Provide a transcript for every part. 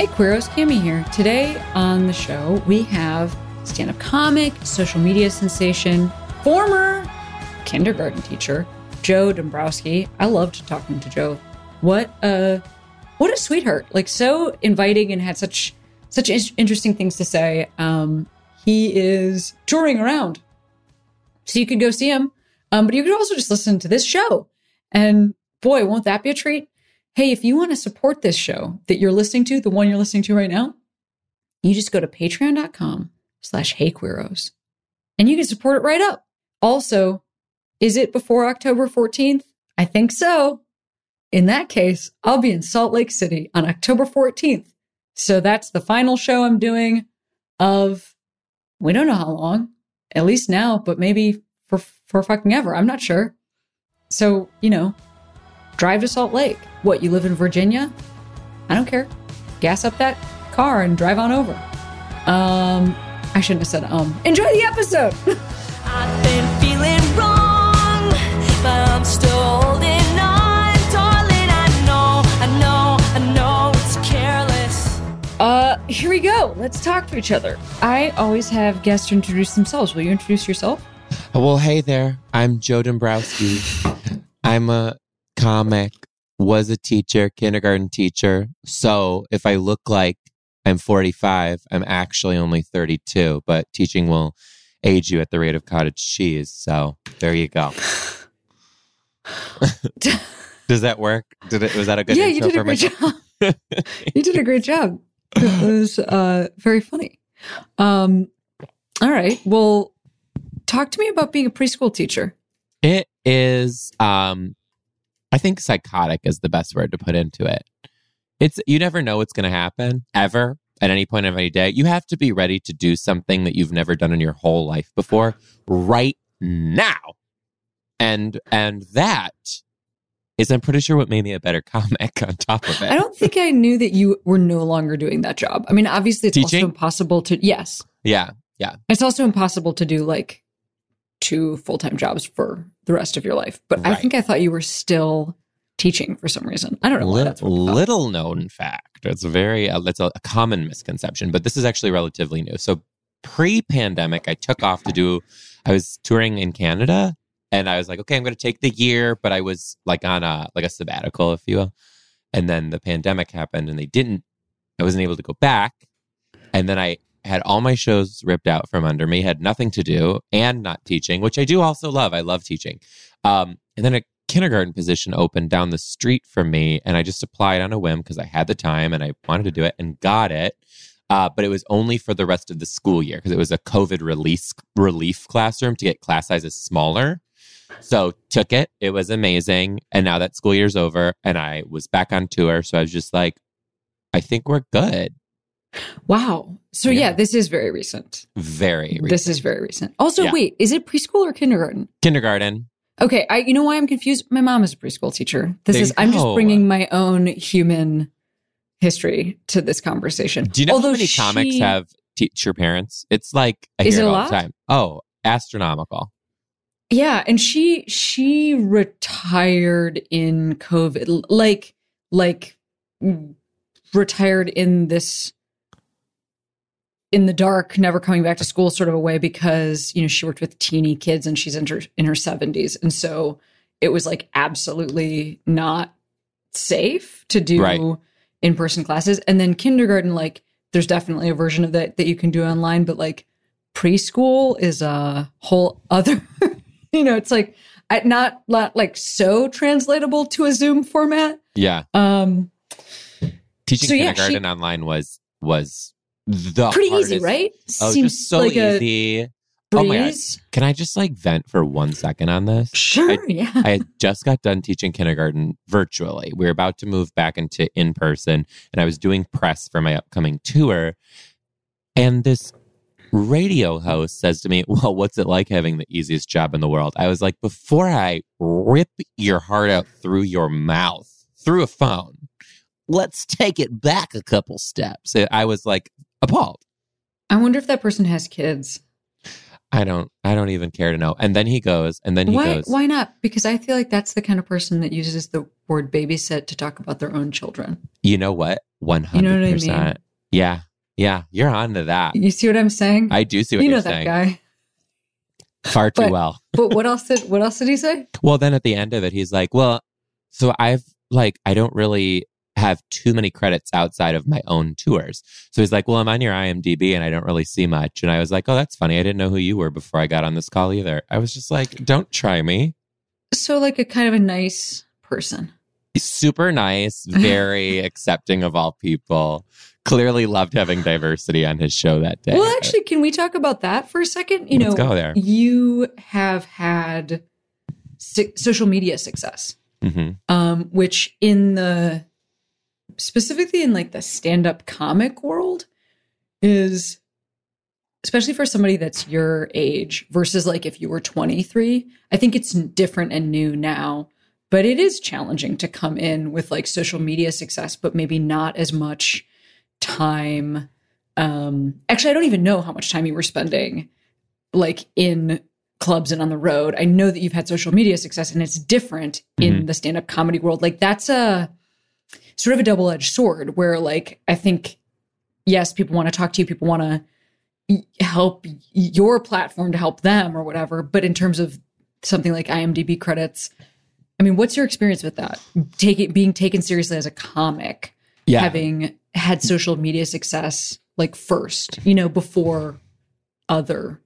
Hey, Queeros, Cami here. Today on the show, we have stand up comic, social media sensation, former kindergarten teacher, Joe Dombrowski. I loved talking to Joe. What a what a sweetheart! Like so inviting and had such such interesting things to say. Um, he is touring around, so you could go see him. Um, but you could also just listen to this show, and boy, won't that be a treat! Hey, if you want to support this show that you're listening to, the one you're listening to right now, you just go to patreon.com slash heyqueeros and you can support it right up. Also, is it before October 14th? I think so. In that case, I'll be in Salt Lake City on October 14th. So that's the final show I'm doing of, we don't know how long, at least now, but maybe for, for fucking ever. I'm not sure. So, you know, drive to Salt Lake. What, you live in Virginia? I don't care. Gas up that car and drive on over. Um, I shouldn't have said um. Enjoy the episode. I've been feeling wrong, but I'm still holding on, darling. I know, I know, I know it's careless. Uh, here we go. Let's talk to each other. I always have guests introduce themselves. Will you introduce yourself? Well, hey there. I'm Joe Dombrowski. I'm a comic, was a teacher, kindergarten teacher. So if I look like I'm 45, I'm actually only 32, but teaching will age you at the rate of cottage cheese. So there you go. Does that work? Did it was that a good Yeah, you did a great job. you did a great job. It was uh, very funny. Um, all right. Well, talk to me about being a preschool teacher. It is um I think psychotic is the best word to put into it. It's you never know what's going to happen ever at any point of any day. You have to be ready to do something that you've never done in your whole life before right now. And and that is I'm pretty sure what made me a better comic on top of it. I don't think I knew that you were no longer doing that job. I mean, obviously it's Teaching? also impossible to yes. Yeah. Yeah. It's also impossible to do like two full-time jobs for the rest of your life. But right. I think I thought you were still teaching for some reason. I don't know. Little, little known fact. It's a very uh, it's a, a common misconception, but this is actually relatively new. So pre-pandemic, I took off to do. I was touring in Canada, and I was like, okay, I'm going to take the year, but I was like on a like a sabbatical, if you will. And then the pandemic happened, and they didn't. I wasn't able to go back, and then I had all my shows ripped out from under me, had nothing to do, and not teaching, which I do also love. I love teaching. Um, and then a kindergarten position opened down the street from me, and I just applied on a whim because I had the time and I wanted to do it and got it. Uh, but it was only for the rest of the school year because it was a COVID release relief classroom to get class sizes smaller. So took it. It was amazing. And now that school year's over and I was back on tour. So I was just like, I think we're good. Wow. So yeah, yeah this is very recent. Very recent. This is very recent. Also, yeah. wait, is it preschool or kindergarten? Kindergarten. Okay, I you know why I'm confused? My mom is a preschool teacher. This there is I'm just bringing my own human history to this conversation. Do you know Although how many she, comics have teacher parents? It's like I is hear it, it all lot? the time. Oh, astronomical. Yeah, and she she retired in COVID, like like mm, retired in this in the dark, never coming back to school sort of a way because, you know, she worked with teeny kids and she's in her, in her 70s. And so it was like absolutely not safe to do right. in person classes. And then kindergarten, like, there's definitely a version of that that you can do online, but like preschool is a whole other, you know, it's like not, not like so translatable to a Zoom format. Yeah. Um, Teaching so kindergarten yeah, she, online was was the pretty hardest. easy, right? Oh, Seems just so like easy. Oh my God. Can I just like vent for one second on this? Sure, I- yeah. I just got done teaching kindergarten virtually. We were about to move back into in person, and I was doing press for my upcoming tour. And this radio host says to me, Well, what's it like having the easiest job in the world? I was like, Before I rip your heart out through your mouth, through a phone, let's take it back a couple steps. I was like appalled. I wonder if that person has kids. I don't I don't even care to know. And then he goes, and then he Why? goes, Why not? Because I feel like that's the kind of person that uses the word babysit to talk about their own children. You know what? One You know hundred what I mean? percent. Yeah, yeah. You're on to that. You see what I'm saying? I do see what you you're know that guy. Far too But- well. But what else did what else did he say? Well, then at the end of it, he's like, "Well, so I've like I don't really have too many credits outside of my own tours." So he's like, "Well, I'm on your IMDb and I don't really see much." And I was like, "Oh, that's funny. I didn't know who you were before I got on this call either." I was just like, "Don't try me." So like a kind of a nice person. He's super nice, very accepting of all people. Clearly loved having diversity on his show that day. Well, actually, can we talk about that for a second? You Let's know, go there. you have had si- social media success, hmm um, which in the specifically in like the stand-up comic world is especially for somebody that's your age versus like if you were 23 i think it's different and new now but it is challenging to come in with like social media success but maybe not as much time um actually i don't even know how much time you were spending like in clubs and on the road. I know that you've had social media success and it's different in the stand-up comedy world. Like that's a sort of a double-edged sword where like i think yes people want to talk to you people want to help your platform to help them or whatever but in terms of something like imdb credits i mean what's your experience with that taking being taken seriously as a comic Yeah. having had social media success like first you know before other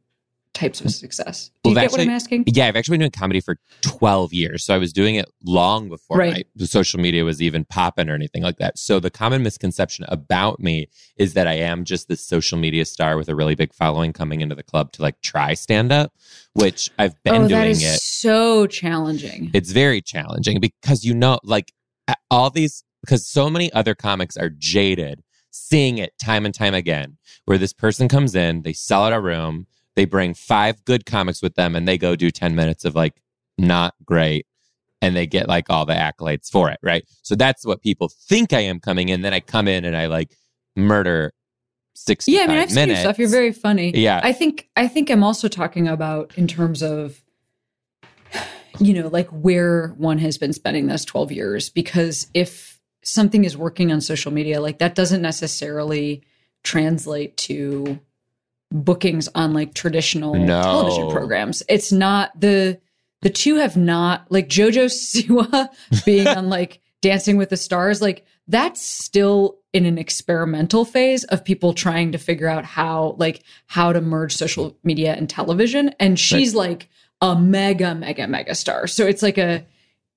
types of success do you Well, get what i'm asking Yeah, I've actually been doing comedy for 12 years. So I was doing it long before Right. my, the social media was even popping or anything like that. So the common misconception about me is that I am just this social media star with a really big following coming into the club to like try stand up, which I've been oh doing is it. so challenging It's very challenging because you know, like all these, because so many other comics are jaded seeing it time and time again, where this person comes in, they sell out a room, they bring five good comics with them, and they go do 10 minutes of like not great. And they get like all the accolades for it, right? So that's what people think I am coming in. Then I come in and I like murder 60 yeah i mean i've seen your stuff you're very funny Yeah. i think i think i'm also talking about in terms of you know like where one has been spending those 12 years because if something is working on social media like that doesn't necessarily translate to bookings on like traditional No. television programs. It's not the the two have not like jojo siwa being on like dancing with the stars like that's still in an experimental phase of people trying to figure out how like how to merge social media and television. And she's like a mega mega mega star. So it's like a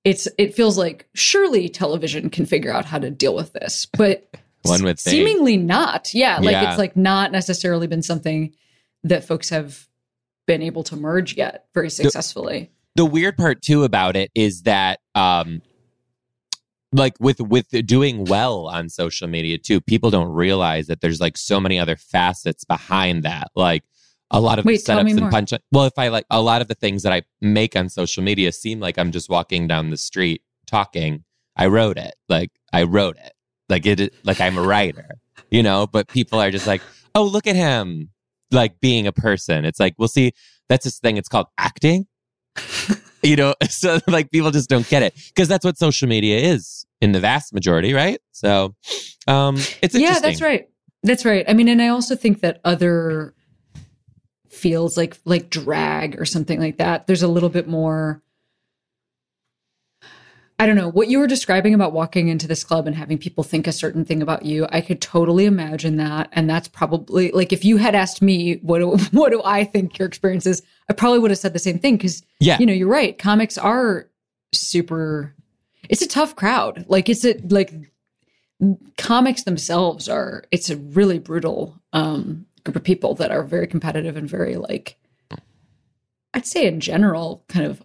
it's it feels like surely television can figure out how to deal with this. But One would think. seemingly not. Yeah like Yeah. it's like not necessarily been something that folks have been able to merge yet very successfully. the weird part too about it is that um like with with doing well on social media too people don't realize that there's like so many other facets behind that. Like a lot of Wait, the setups and punch well if i like a lot of the things that i make on social media seem like i'm just walking down the street talking. I wrote it. Like i wrote it like it like i'm a writer you know but people are just like oh look at him like being a person. It's like we'll see that's this thing it's called acting. You know so like people just don't get it because that's what social media is in the vast majority right? So um it's interesting yeah that's right. That's right. I mean and i also think that other fields like like drag or something like that there's a little bit more i don't know what you were describing about walking into this club and having people think a certain thing about you i could totally imagine that. And that's probably like if you had asked me what do, what do i think your experience is i probably would have said the same thing because yeah. you know you're right comics are super it's a tough crowd. Like it's a like comics themselves are it's a really brutal um group of people that are very competitive and very like I'd say in general, kind of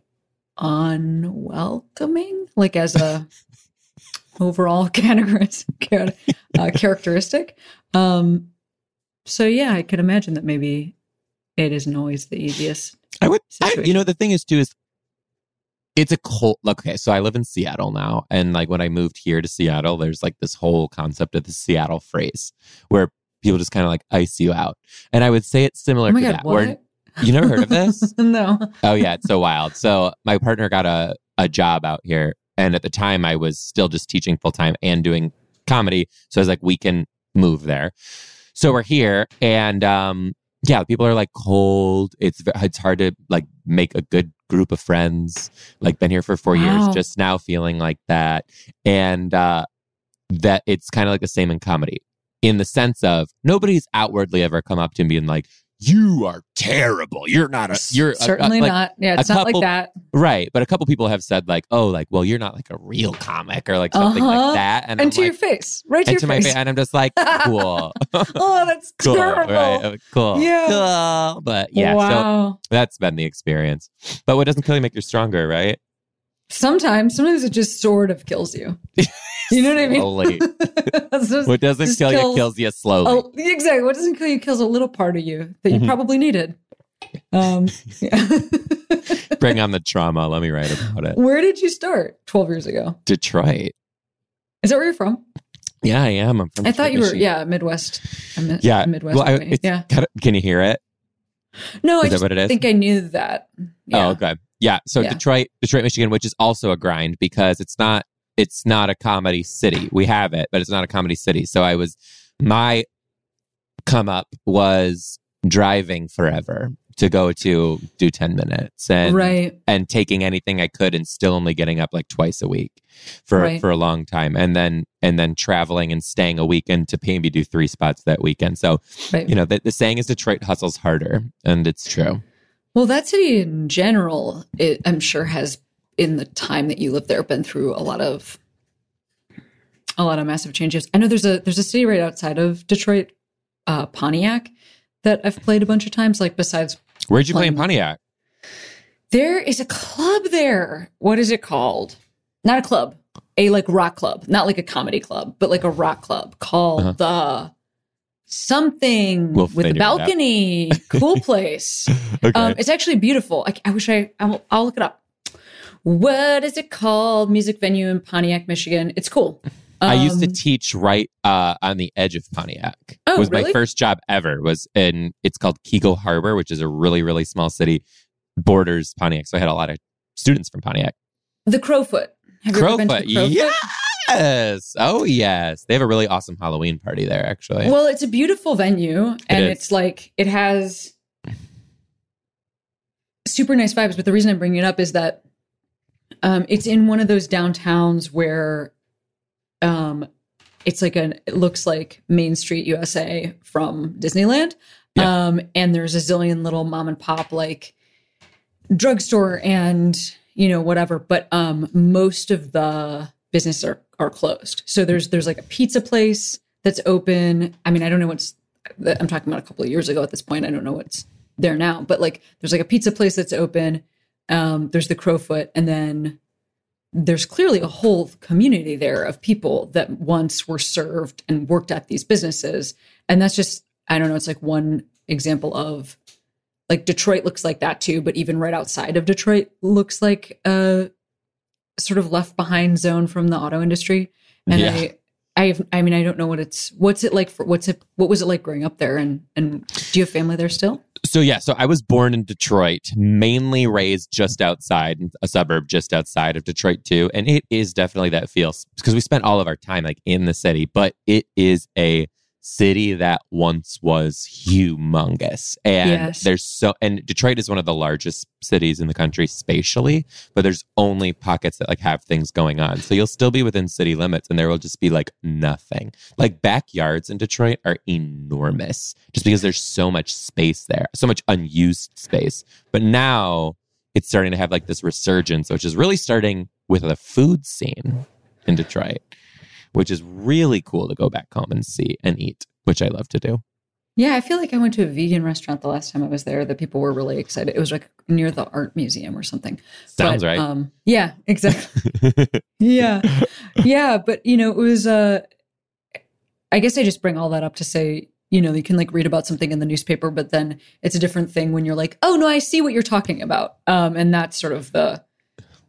unwelcoming, like as a overall uh, characteristic. Um, so yeah, I could imagine that maybe it isn't always the easiest. I would, I, you know, the thing is too is it's a cold. Okay, so I live in Seattle now, and like when I moved here to Seattle, there's like this whole concept of the Seattle freeze where people just kind of like ice you out, and I would say it's similar Oh to god, that. Where what? You never heard of this? no. oh yeah, it's so wild. So my partner got a a job out here, and at the time I was still just teaching full time and doing comedy. So I was like, we can move there. So we're here, and um, yeah, people are like cold. It's it's hard to like make a good group of friends. Like been here for four Wow. years, just now feeling like that, and uh, that it's kind of like the same in comedy, in the sense of nobody's outwardly ever come up to me and like. You are terrible. You're not a. You're a- a- certainly like, not. Yeah, it's not like that. Right. But a couple people have said like, oh, like, well, you're not like a real comic or like something Uh-huh. like that. And, And to like, your face, right to your to my face. And I'm just like, cool. oh, that's cool. terrible. Right. uh, Cool. Yeah. Cool. But yeah, so wow. that's been the experience. But what doesn't kill you make you stronger, right? Sometimes, sometimes it just sort of kills you. You know what I mean? Slowly. Just- What doesn't kill you kills- kills you slowly. Oh, exactly. What doesn't kill you kills a little part of you that you Mhm. probably needed. Um, yeah. Bring on the trauma. Let me write about it. Where did you start 12 years ago? Detroit. Is that where you're from? Yeah, I am. I'm from I thought you were, yeah, Midwest. a mi- Yeah. Midwest. Well, I, yeah. can you hear it? No, I Is that just what it is? think I knew that. Yeah. Oh, okay. Yeah. So Yeah. Detroit, Detroit, Michigan, which is also a grind because it's not it's not a comedy city. We have it, but it's not a comedy city. So I was my come up was driving forever to go to do 10 minutes and right. and taking anything I could and still only getting up like twice a week for Right. for a long time and then and then traveling and staying a weekend to maybe do three spots that weekend. So, Right. you know, the, the saying is Detroit hustles harder and it's true. Well, that city in general, it, I'm sure has in the time that you lived there been through a lot of a lot of massive changes. I know there's a there's a city right outside of Detroit, uh, Pontiac, that I've played a bunch of times. Like besides, Where'd you play in Pontiac? there is a club there. What is it called? Not a club, a like rock club, not like a comedy club, but like a rock club called Uh-huh. the something We'll with a figure it out. balcony. cool place. Okay. Um, it's actually beautiful. I, I wish I, I'll, I'll look it up. What is it called? Music venue in Pontiac, Michigan. It's cool. I used to Um, teach right uh, on the edge of Pontiac. Oh, it was my first job ever. Was in it's called Keego Harbor, which is a really really small city, borders Pontiac. So I had a lot of students from Pontiac. the Crofoot. Have you ever been to Crofoot, Crofoot? Yes. Oh yes, they have a really awesome Halloween party there. Actually, Well, it's a beautiful venue, and is. it's like it has super nice vibes. But the reason I'm bringing it up is that um, it's in one of those downtowns where um, it's like an it looks like Main Street USA from Disneyland, Yeah. um, and there's a zillion little mom and pop like drugstore and you know whatever. But um, most of the businesses are are closed. So there's there's like a pizza place that's open. I mean, I don't know what's I'm talking about a couple of years ago at this point. I don't know what's there now, but like there's like a pizza place that's open. Um, there's the Crofoot, and then there's clearly a whole community there of people that once were served and worked at these businesses. And that's just, I don't know, it's like one example of like Detroit looks like that too, but even right outside of Detroit looks like a sort of left behind zone from the auto industry. And Yeah. I, I have, I mean, I don't know what it's, what's it like for, what's it, what was it like growing up there? And, and do you have family there still? so yeah, so I was born in Detroit, mainly raised just outside a suburb just outside of Detroit too, and it is definitely that feels because we spent all of our time like in the city, but it is a city that once was humongous. And Yes. there's so and Detroit is one of the largest cities in the country spatially but there's only pockets that like have things going on. So you'll still be within city limits and there will just be like nothing. Like backyards in Detroit are enormous just because there's so much space there so much unused space. But now it's starting to have like this resurgence which is really starting with the food scene in Detroit which is really cool to go back home and see and eat, which I love to do. Yeah, I feel like I went to a vegan restaurant the last time I was there that people were really excited. It was like near the art museum or something. Sounds But, right. Um, yeah, exactly. yeah. Yeah. But, you know, it was, uh, I guess I just bring all that up to say, you know, you can like read about something in the newspaper, but then it's a different thing when you're like, oh, no, I see what you're talking about. Um, and that's sort of the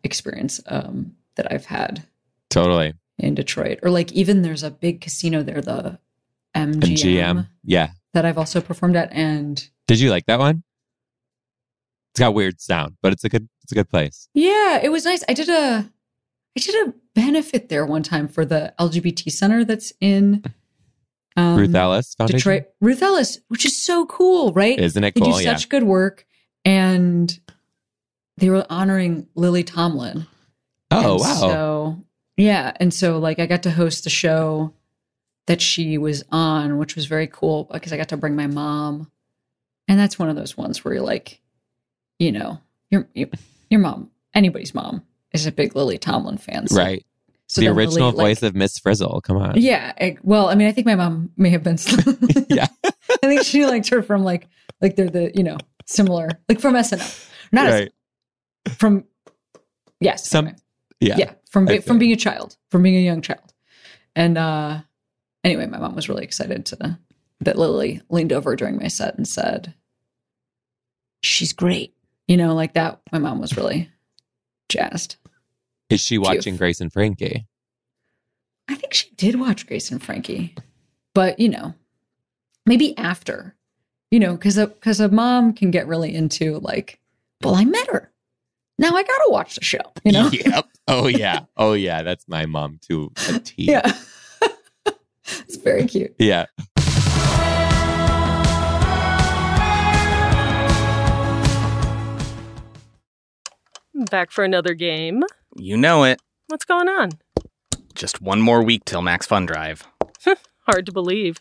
experience um, that I've had totally. In Detroit. Or like even there's a big casino there, the And MGM, Yeah. that I've also performed at. And Did you like that one? It's got weird sound, but it's a good it's a good place. yeah, it was nice. I did a I did a benefit there one time for the LGBT center that's in um, Ruth Ellis Foundation. Detroit. Ruth Ellis, which is so cool, right? Isn't it they cool? do Yeah. such good work. And they were honoring Lily Tomlin. Oh And wow. So yeah, and so like I got to host the show that she was on, which was very cool because I got to bring my mom, and that's one of those ones where you're like, you know, your your, mom, anybody's mom, is a big Lily Tomlin fan, so, right. So the then Lily, original like- voice of Miss Frizzle. Come on. yeah. I- well, I mean, I think my mom may have been. Yeah. I think she liked her from like like they're the you know similar like from SNL, not Right. SNL, from yes, Some- anyway. Yeah. yeah from be, from being a child from being a young child. And uh anyway my mom was really excited to that lily leaned over during my set and said she's great. You know like that my mom was really jazzed. Is she watching Grace and Frankie? i think she did watch grace and frankie but you know maybe after you know because because a mom can get really into like well i met her now i gotta watch the show you know Yep. Oh yeah. Oh yeah. That's my mom to a T. yeah it's very cute Yeah. Back for another game. You know it. What's going on? Just one more week till Max Fun Drive. Hard to believe.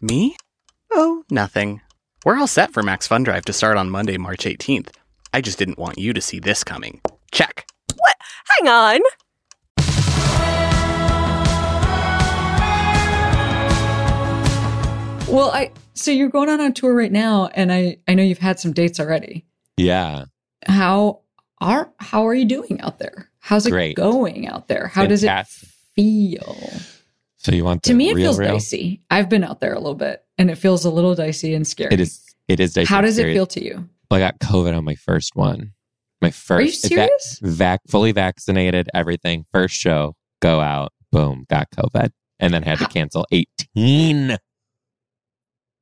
Me? Oh, nothing. We're all set for Max Fun Drive to start on Monday, March 18th. I just didn't want you to see this coming. Check. What? Hang on! Well, I so you're going on a tour right now, and I I know you've had some dates already. Yeah. How are how are you doing out there? How's it Great. going out there? How does it feel? So you want To me, it feels dicey. I've been out there a little bit, and it feels a little dicey and scary. It is. It is. dicey How does it feel to you? Well, I got COVID on my first one. My first. Are you serious? vac fully vaccinated, everything. First show, go out, boom, got COVID, and then had to cancel eighteen.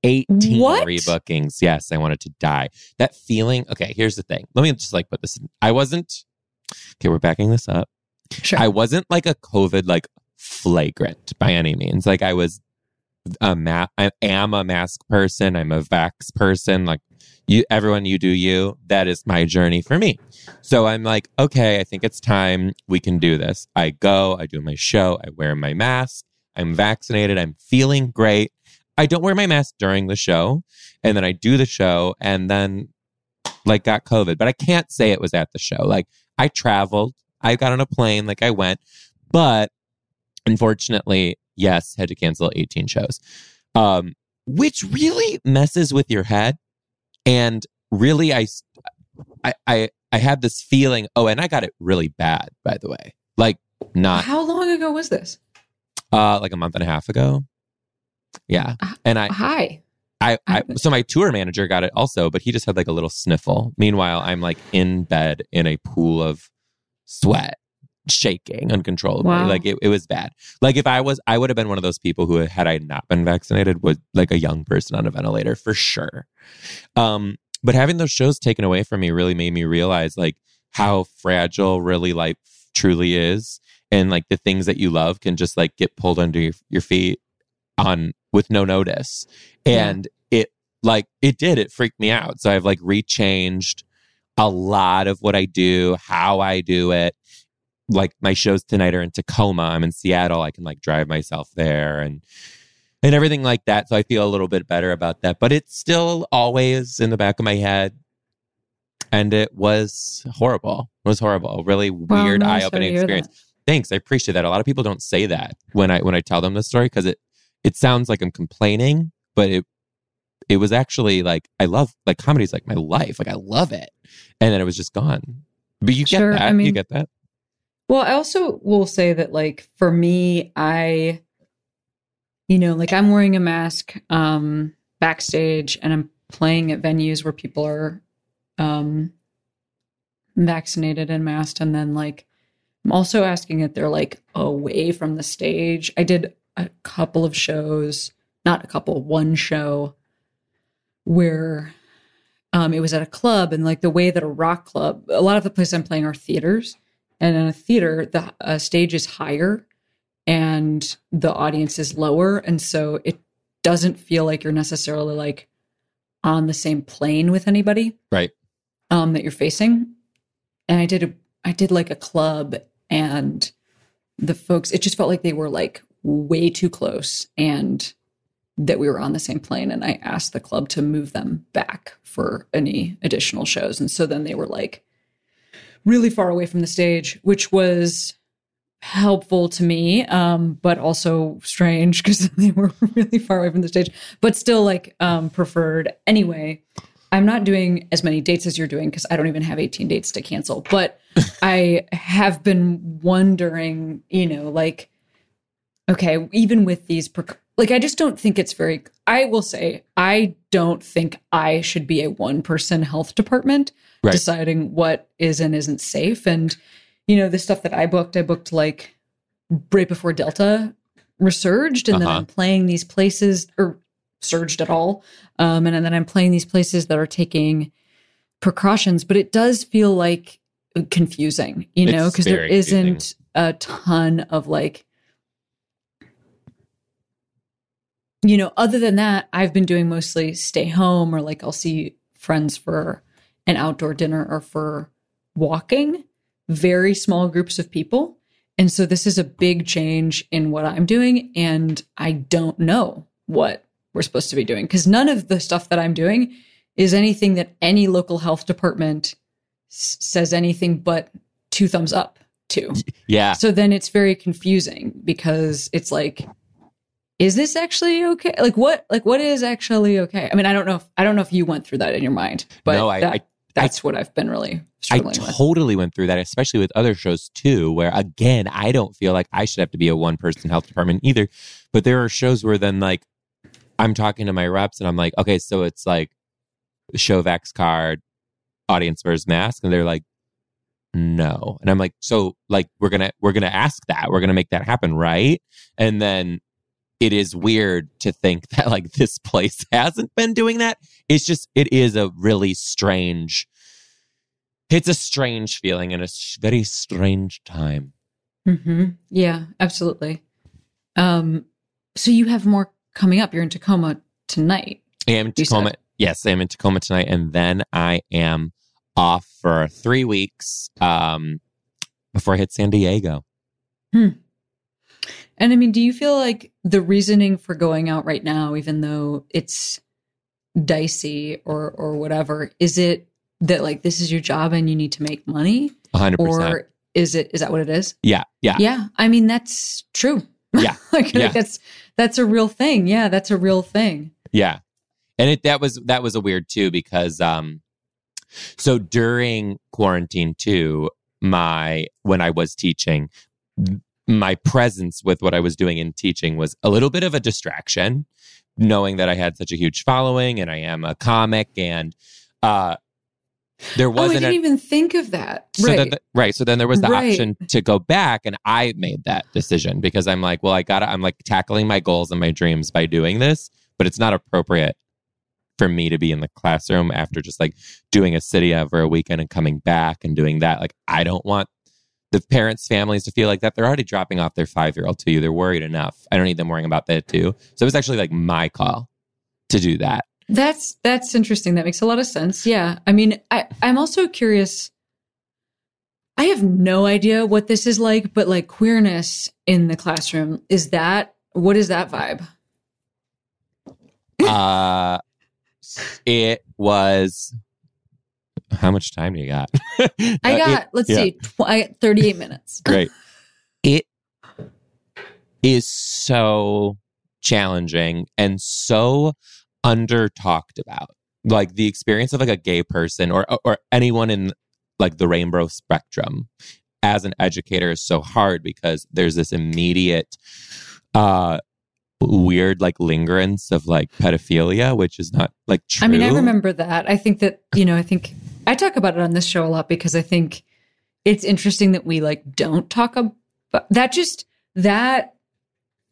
18 What? rebookings. Yes, I wanted to die. That feeling. Okay, here's the thing. Let me just like put this in. I wasn't. Okay, we're backing this up. Sure. I wasn't like a COVID like flagrant by any means. Like I was a ma- I am a mask person. I'm a vax person. Like you, everyone, you do you. That is my journey for me. So I'm like, okay, I think it's time we can do this. I go, I do my show, I wear my mask. I'm vaccinated. I'm feeling great. I don't wear my mask during the show, and then I do the show, and then like got COVID. But I can't say it was at the show. Like I traveled. I got on a plane, like I went, but unfortunately, yes, had to cancel 18 shows, um, which really messes with your head. And really, I, I, I, I had this feeling. Oh, and I got it really bad, by the way. Like not How long ago was this? uh, like a month and a half ago. Yeah, and I, Hi. I, I, I- so my tour manager got it also, but he just had like a little sniffle. Meanwhile, I'm like in bed in a pool of sweat, shaking uncontrollably. Wow. Like it, it was bad. Like if I was, I would have been one of those people who, had I not been vaccinated, would like a young person on a ventilator for sure. Um, but having those shows taken away from me really made me realize like how fragile really life truly is, and like the things that you love can just like get pulled under your, your feet on with no notice. And it like it did, it freaked me out. So I've like rechanged a lot of what I do, how I do it. Like my shows tonight are in Tacoma. I'm in Seattle. I can like drive myself there and and everything like that. So I feel a little bit better about that. But it's still always in the back of my head. And it was horrible. It was horrible. Really Wow, weird, eye opening sorry to hear experience. Thanks. I appreciate that. A lot of people don't say that when I when I tell them the story because it it sounds like I'm complaining, but it it was actually like I love like comedy's like my life. Like I love it. And then it was just gone. But you get Sure, that. I you get that. Well, I also will say that, like, for me, I, you know, like I'm wearing a mask um, backstage and I'm playing at venues where people are um, vaccinated and masked. And then, like, I'm also asking that they're like away from the stage. I did a couple of shows, not a couple, one show where um, it was at a club and like the way that a rock club, a lot of the places I'm playing are theaters and in a theater the uh, stage is higher and the audience is lower. And so it doesn't feel like you're necessarily like on the same plane with anybody Right. um that you're facing. And i did a i did like a club and the folks it just felt like they were like way too close and that we were on the same plane. And i asked the club to move them back for any additional shows. And so then they were like really far away from the stage, which was helpful to me, um, but also strange because they were really far away from the stage, but still like um, preferred. Anyway, I'm not doing as many dates as you're doing because I don't even have 18 dates to cancel, but I have been wondering, you know, like, okay, even with these, like, I just don't think it's very, I will say, I don't think I should be a one person health department Right. deciding what is and isn't safe. And, you know, the stuff that I booked, I booked like right before Delta resurged. And then Uh-huh. I'm playing these places or surged at all. Um, and, then I'm playing these places that are taking precautions, but it does feel like confusing, you know, because there very confusing. isn't a ton of like, you know, other than that, I've been doing mostly stay home or like I'll see friends for an outdoor dinner or for walking, very small groups of people. And so this is a big change in what I'm doing. And I don't know what we're supposed to be doing because none of the stuff that I'm doing is anything that any local health department s- says anything but two thumbs up to. Yeah. So then it's very confusing because it's like, is this actually okay? Like what? Like what is actually okay? I mean, I don't know. If, I don't know if you went through that in your mind, but no, I, that- I that's what I've been really I struggling with. totally went through that, especially with other shows too, where again, I don't feel like I should have to be a one person health department either. But there are shows where then like I'm talking to my reps and I'm like, okay, so it's like show vax card, audience wears mask, and they're like, no. And I'm like, so like we're gonna we're gonna ask that. We're gonna make that happen, right? And then it is weird to think that like this place hasn't been doing that. It's just it is a really strange it's a strange feeling and a very strange time. hmm Yeah, absolutely. Um, so you have more coming up. You're in Tacoma tonight. I am in Tacoma. said. Yes, I am in Tacoma tonight, and then I am off for three weeks um, before I hit San Diego. And I mean, do you feel like the reasoning for going out right now, even though it's dicey or or whatever, is it that like this is your job and you need to make money, hundred percent. or is it is that what it is? Yeah, yeah, Yeah, I mean that's true. Yeah. like, Yeah. that's that's a real thing. Yeah, that's a real thing. yeah. And it that was that was a weird too because um, so during quarantine too, my when I was teaching, my presence with what I was doing in teaching was a little bit of a distraction, knowing that I had such a huge following and I am a comic and uh there Oh, I wasn't didn't a, even think of that. so right. the- right so then there was the Right. option to go back and I made that decision because I'm like well I got to I'm like tackling my goals and my dreams by doing this but it's not appropriate for me to be in the classroom after just like doing a city over a weekend and coming back and doing that like I don't want the parents' families to feel like that. They're already dropping off their five year old to you. They're worried enough. I don't need them worrying about that too. So it was actually like my call to do that. That's that's interesting. That makes a lot of sense. Yeah. I mean, I, I'm also curious. I have no idea what this is like, but like queerness in the classroom, is that what is that vibe? Uh it was how much time do you got? I Uh, got, it- let's yeah. see, tw- I, 38 minutes. Great. It is so challenging and so under talked about. Like the experience of like a gay person or or anyone in like the rainbow spectrum as an educator is so hard because there's this immediate uh weird like lingerance of like pedophilia which is not like true. I mean, I remember that. I think that, you know, I think I talk about it on this show a lot because I think it's interesting that we like don't talk about that just that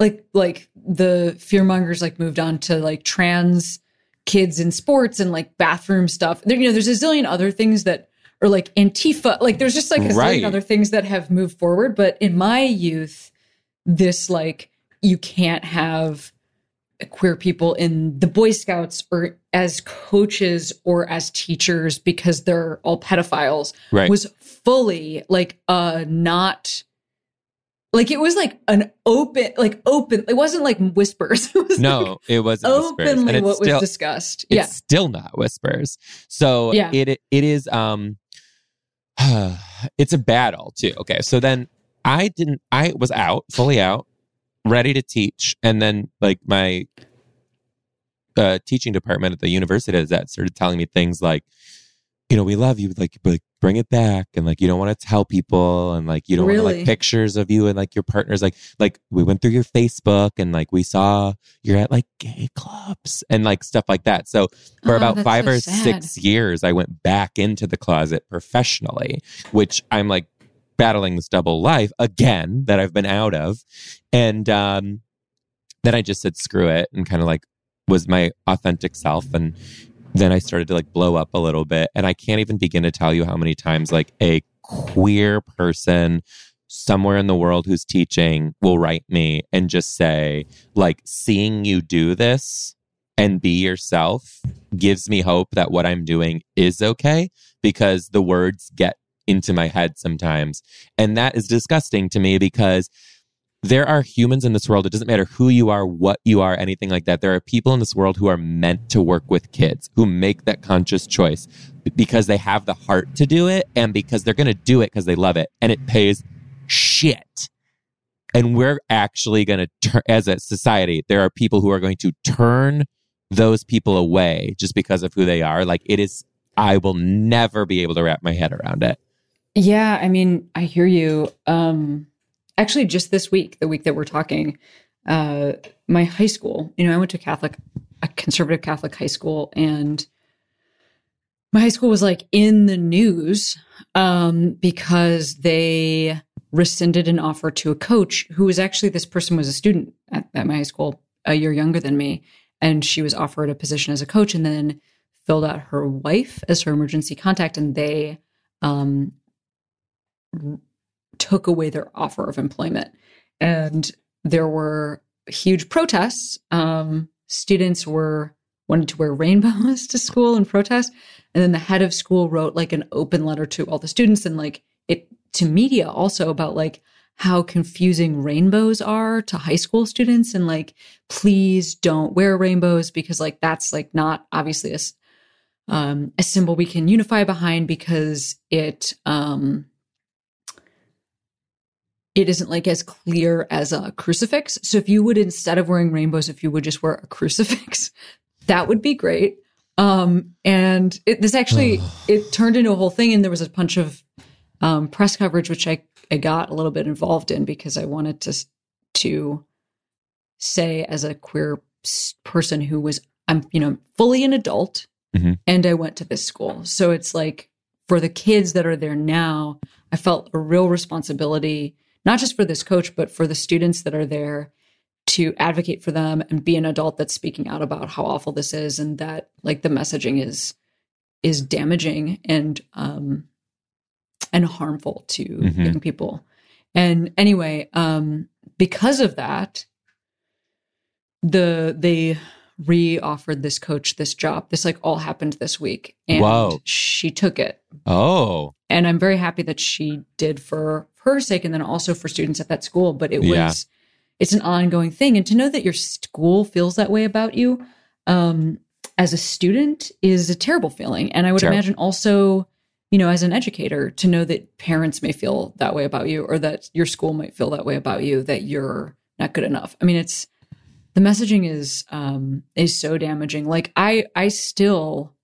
like like the fearmongers like moved on to like trans kids in sports and like bathroom stuff. There, you know, there's a zillion other things that are like Antifa, like there's just like a Right. zillion other things that have moved forward. But in my youth, this like you can't have queer people in the Boy Scouts or as coaches or as teachers because they're all pedophiles right. was fully like uh not like it was like an open like open it wasn't like whispers it was like no, it wasn't openly what was discussed it's yeah still not whispers. So Yeah. it it is um it's a battle too. Okay. So then I didn't I was out, fully out, ready to teach, and then like my uh teaching department at the university is that started telling me things like, you know, we love you, like but like, bring it back and like you don't want to tell people and like you don't want like pictures of you and like your partners like like we went through your Facebook and like we saw you're at like gay clubs and like stuff like that. So for Oh, about five so or sad. six years, I went back into the closet professionally, which I'm like battling this double life again that I've been out of. And um, then I just said, screw it, and kind of like was my authentic self. And then I started to like blow up a little bit. And I can't even begin to tell you how many times like a queer person somewhere in the world who's teaching will write me and just say, like, seeing you do this and be yourself gives me hope that what I'm doing is okay because the words get into my head sometimes. And that is disgusting to me because there are humans in this world. It doesn't matter who you are, what you are, anything like that. There are people in this world who are meant to work with kids, who make that conscious choice because they have the heart to do it and because they're going to do it because they love it and it pays shit. And we're actually going to as a society, there are people who are going to turn those people away just because of who they are. Like it is, I will never be able to wrap my head around it. Yeah, I mean, I hear you. Um actually just this week, the week that we're talking, uh my high school, you know, I went to Catholic a conservative Catholic high school and my high school was like in the news um because they rescinded an offer to a coach who was actually this person was a student at, at my high school a year younger than me and she was offered a position as a coach and then filled out her wife as her emergency contact and they um took away their offer of employment. And there were huge protests. Um, students were wanted to wear rainbows to school and protest. And then the head of school wrote like an open letter to all the students and like it to media also about like how confusing rainbows are to high school students and like please don't wear rainbows because like that's like not obviously a um, a symbol we can unify behind because it um, it isn't like as clear as a crucifix. So if you would instead of wearing rainbows, if you would just wear a crucifix, that would be great. Um, and it, this actually it turned into a whole thing, and there was a bunch of um, press coverage, which I I got a little bit involved in because I wanted to to say as a queer person who was I'm you know fully an adult, Mhm. and I went to this school, so it's like for the kids that are there now, I felt a real responsibility, not just for this coach, but for the students that are there to advocate for them and be an adult that's speaking out about how awful this is and that like the messaging is is damaging and um and harmful to Mhm. young people. And anyway, um, because of that, the they re-offered this coach this job. This like all happened this week, and Whoa. she took it. Oh, And I'm very happy that she did for her sake, and then also for students at that school. But it was it's an ongoing thing, and to know that your school feels that way about you. Um, as a student is a terrible feeling. And I would imagine also, you know, as an educator, to know that parents may feel that way about you or that your school might feel that way about you, that you're not good enough. I mean, it's the messaging is um is so damaging. Like I I still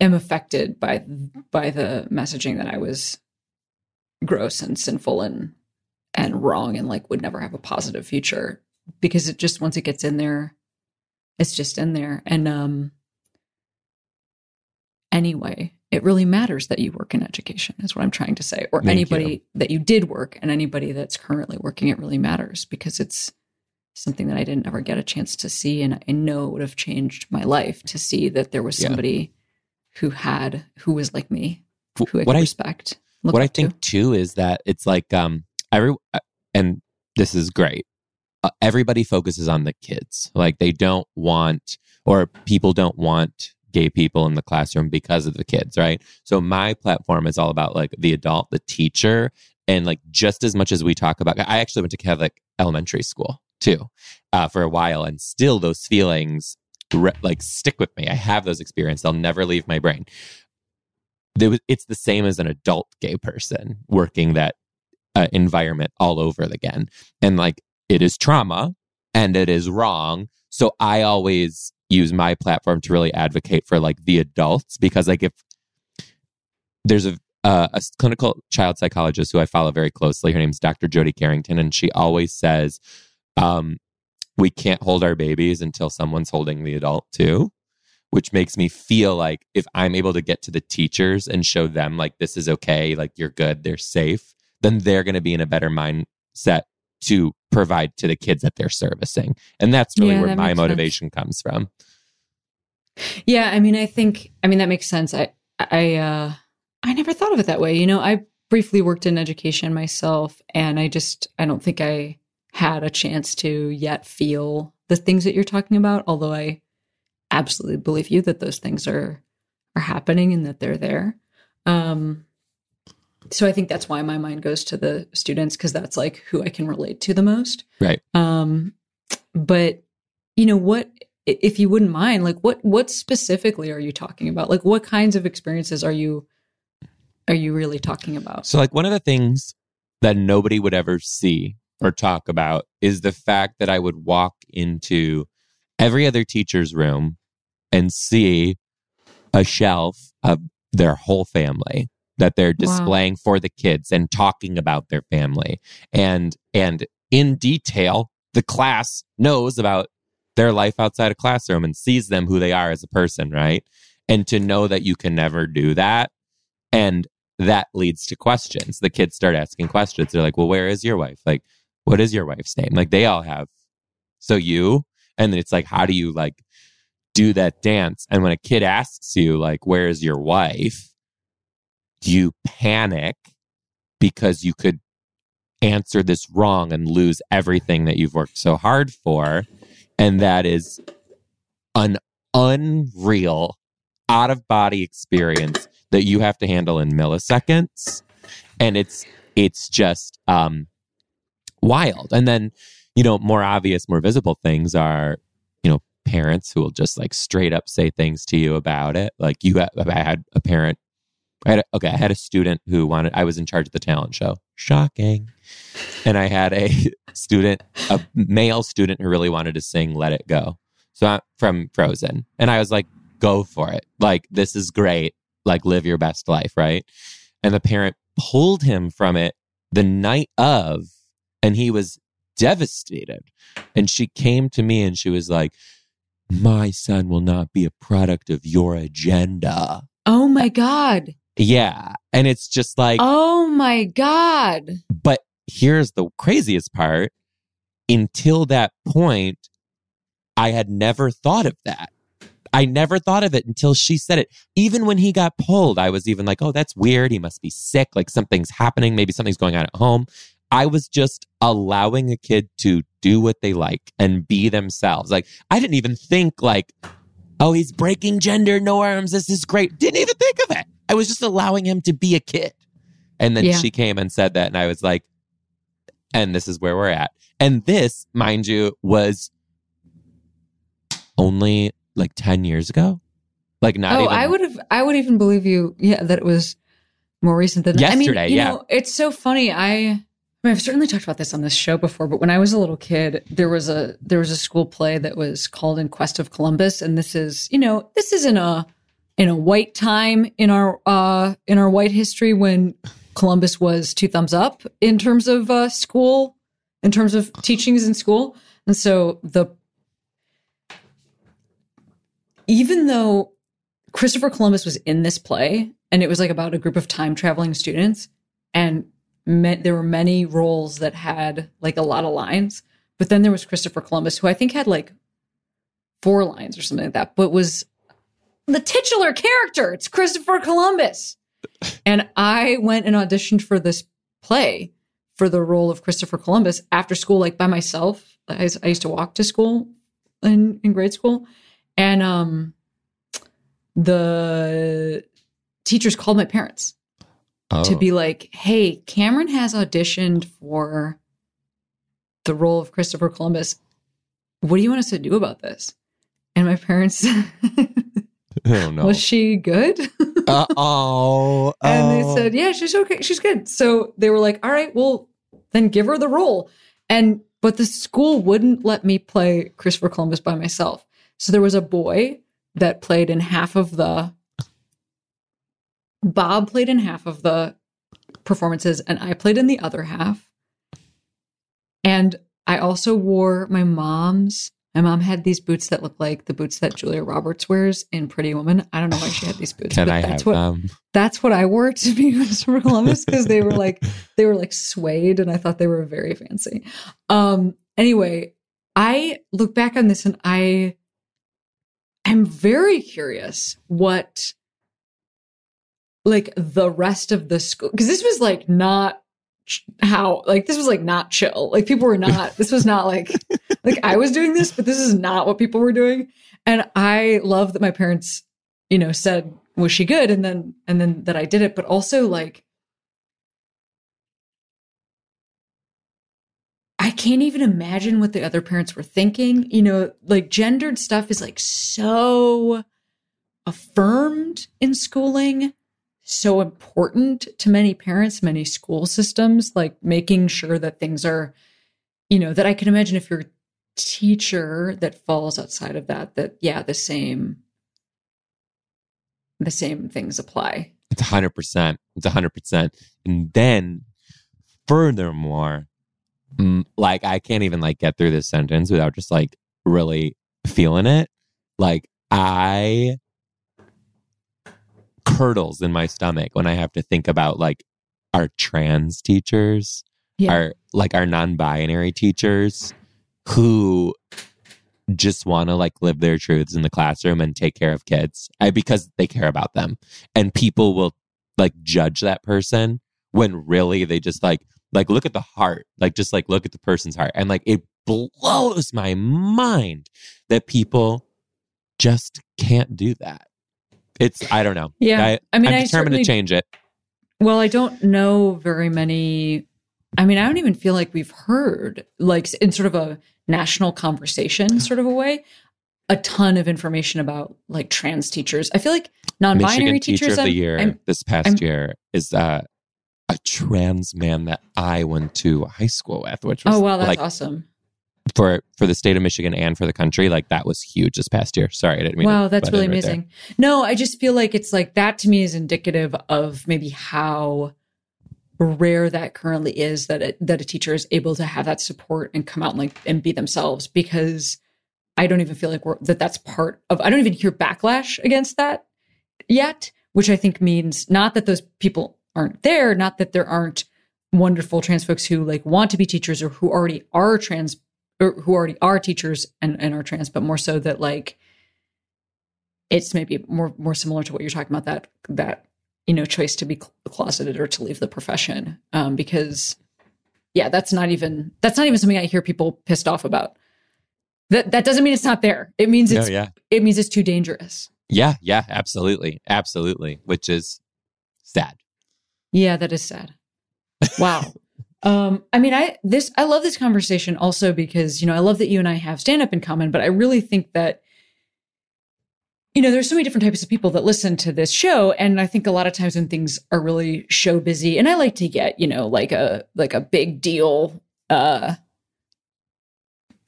am affected by by the messaging that I was gross and sinful and and wrong and like would never have a positive future because it just once it gets in there it's just in there and um anyway it really matters that you work in education is what i'm trying to say or Thank anybody you. that you did work and anybody that's currently working it really matters because it's something that i didn't ever get a chance to see and i know it would have changed my life to see that there was Yeah. somebody who had who was like me who i what could I respect what I up to. think too is that it's like um every uh, and this is great. Uh, everybody focuses on the kids. Like they don't want or people don't want gay people in the classroom because of the kids, right? So my platform is all about like the adult, the teacher, and like just as much as we talk about. I actually went to Catholic elementary school too uh, for a while, and still those feelings re- like stick with me. I have those experiences; they'll never leave my brain was, it's the same as an adult gay person working that uh, environment all over again. And like it is trauma and it is wrong. So I always use my platform to really advocate for like the adults because like if there's a uh, a clinical child psychologist who I follow very closely. Her name's Dr. Jody Carrington, and she always says, um, "We can't hold our babies until someone's holding the adult too." which makes me feel like if I'm able to get to the teachers and show them like this is okay, like you're good, they're safe, then they're going to be in a better mindset to provide to the kids that they're servicing. And that's really Yeah, where that my makes sense. motivation comes from. Yeah, I mean, I think, I mean, that makes sense. I, I, uh, I never thought of it that way. You know, I briefly worked in education myself, and I just, I don't think I had a chance to yet feel the things that you're talking about. Although I absolutely believe you that those things are are happening and that they're there. Um, so I think that's why my mind goes to the students because that's like who I can relate to the most. Right. Um, but you know what? If you wouldn't mind, like what what specifically are you talking about? Like what kinds of experiences are you are you really talking about? So, like, one of the things that nobody would ever see or talk about is the fact that I would walk into every other teacher's room and see a shelf of their whole family that they're Wow. displaying for the kids and talking about their family and and in detail the class knows about their life outside a classroom and sees them who they are as a person right and to know that you can never do that and that leads to questions. The kids start asking questions. They're like, well, where is your wife? Like, what is your wife's name? Like, they all have. So you, and it's like, how do you like do that dance? And when a kid asks you, like, where is your wife? Do you panic because you could answer this wrong and lose everything that you've worked so hard for. And that is an unreal out of body experience that you have to handle in milliseconds and it's it's just um wild. And then you know more obvious more visible things are you know parents who will just like straight up say things to you about it. Like you i had a parent I had a, okay i had a student who wanted i was in charge of the talent show. Shocking. And i had a student a male student who really wanted to sing let it go. So I'm from frozen. And i was like go for it. Like this is great. Like live your best life, right? And the parent pulled him from it the night of, and he was devastated. And she came to me and she was like, My son will not be a product of your agenda. Oh my god. Yeah. And it's just like, Oh my god. but here's the craziest part until that point, I had never thought of that. I never thought of it until she said it. Even when he got pulled, I was even like, oh, that's weird. He must be sick. Like something's happening. Maybe something's going on at home. I was just allowing a kid to do what they like and be themselves. Like I didn't even think like, oh, he's breaking gender norms. This is great. Didn't even think of it. I was just allowing him to be a kid. And then Yeah. she came and said that. And I was like, and this is where we're at. And this, mind you, was only like 10 years ago. Like not oh, even. I would have. I would even believe you. Yeah, that it was more recent than that. I mean, Yesterday, you yeah. know, it's so funny. I, I mean, I've certainly talked about this on this show before, but when I was a little kid, there was a there was a school play that was called In Quest of Columbus, and this is you know this is in a in a white time in our uh in our white history when Columbus was two thumbs up in terms of uh, school, in terms of teachings in school, and so the even though Christopher Columbus was in this play, and it was like about a group of time traveling students, and me- there were many roles that had like a lot of lines. But then there was Christopher Columbus, who I think had like four lines or something like that, but was the titular character. It's Christopher Columbus. And I went and auditioned for this play for the role of Christopher Columbus after school, like by myself. I, I used to walk to school in, in grade school. And um, the teachers called my parents Oh. to be like, hey, Cameron has auditioned for the role of Christopher Columbus. What do you want us to do about this? And my parents, oh, no. was she good? uh, oh. and they oh. said, yeah, she's okay. She's good. So they were like, all right, well, then give her the role. And, but the school wouldn't let me play Christopher Columbus by myself. So there was a boy that played in half of the, Bob played in half of the performances, and I played in the other half. And I also wore my mom's. My mom had these boots that look like the boots that Julia Roberts wears in Pretty Woman. I don't know why she had these boots. Can but I that's have what, them? that's what I wore to be Christopher Columbus because they were like they were like suede and I thought they were very fancy. Um anyway, I look back on this and I I'm very curious what like the rest of the school because this was like not ch- how like this was like not chill. Like people were not this was not like like I was doing this but this is not what people were doing. And I love that my parents you know said was she good and then and then that i did it but also like i can't even imagine what the other parents were thinking you know like gendered stuff is like so affirmed in schooling so important to many parents many school systems like making sure that things are you know that i can imagine if you're a teacher that falls outside of that that yeah the same the same things apply. It's hundred percent. It's hundred percent. And then, furthermore, mm, like I can't even like get through this sentence without just like really feeling it. Like I curdles in my stomach when I have to think about like our trans teachers, Yeah. our like our non-binary teachers who just want to like live their truths in the classroom and take care of kids I, because they care about them. And people will like judge that person when really they just like like look at the heart like just like look at the person's heart. And like it blows my mind that people just can't do that it's i don't know Yeah. I, I mean, i'm determined to change it Well, I don't know very many. I mean, I don't even feel like we've heard, like, in sort of a national conversation sort of a way, a ton of information about like trans teachers. I feel like non-binary michigan teachers. teacher of the I'm- year I'm- this past I'm- year is uh a trans man that i went to high school with which was oh wow, that's like awesome! For for the state of Michigan and for the country, like that was huge this past year. Sorry, I didn't mean. to Wow, that's really right there. amazing. No, I just feel like it's like that to me is indicative of maybe how rare that currently is that it, that a teacher is able to have that support and come out and like and be themselves because I don't even feel like we're, that that's part of I don't even hear backlash against that yet, which I think means not that those people aren't there, not that there aren't wonderful trans folks who like want to be teachers or who already are trans or who already are teachers and, and are trans, but more so that like it's maybe more more similar to what you're talking about that that you know choice to be cl- closeted or to leave the profession um, because yeah that's not even that's not even something I hear people pissed off about. That that doesn't mean it's not there. It means it's Oh, yeah. it means it's too dangerous. Yeah, yeah, absolutely. Absolutely. Which is sad. Yeah, that is sad. Wow. um, I mean, I this I love this conversation also because you know I love that you and I have stand up in common, but I really think that you know there's so many different types of people that listen to this show, and I think a lot of times when things are really show busy, and I like to get you know like a like a big deal uh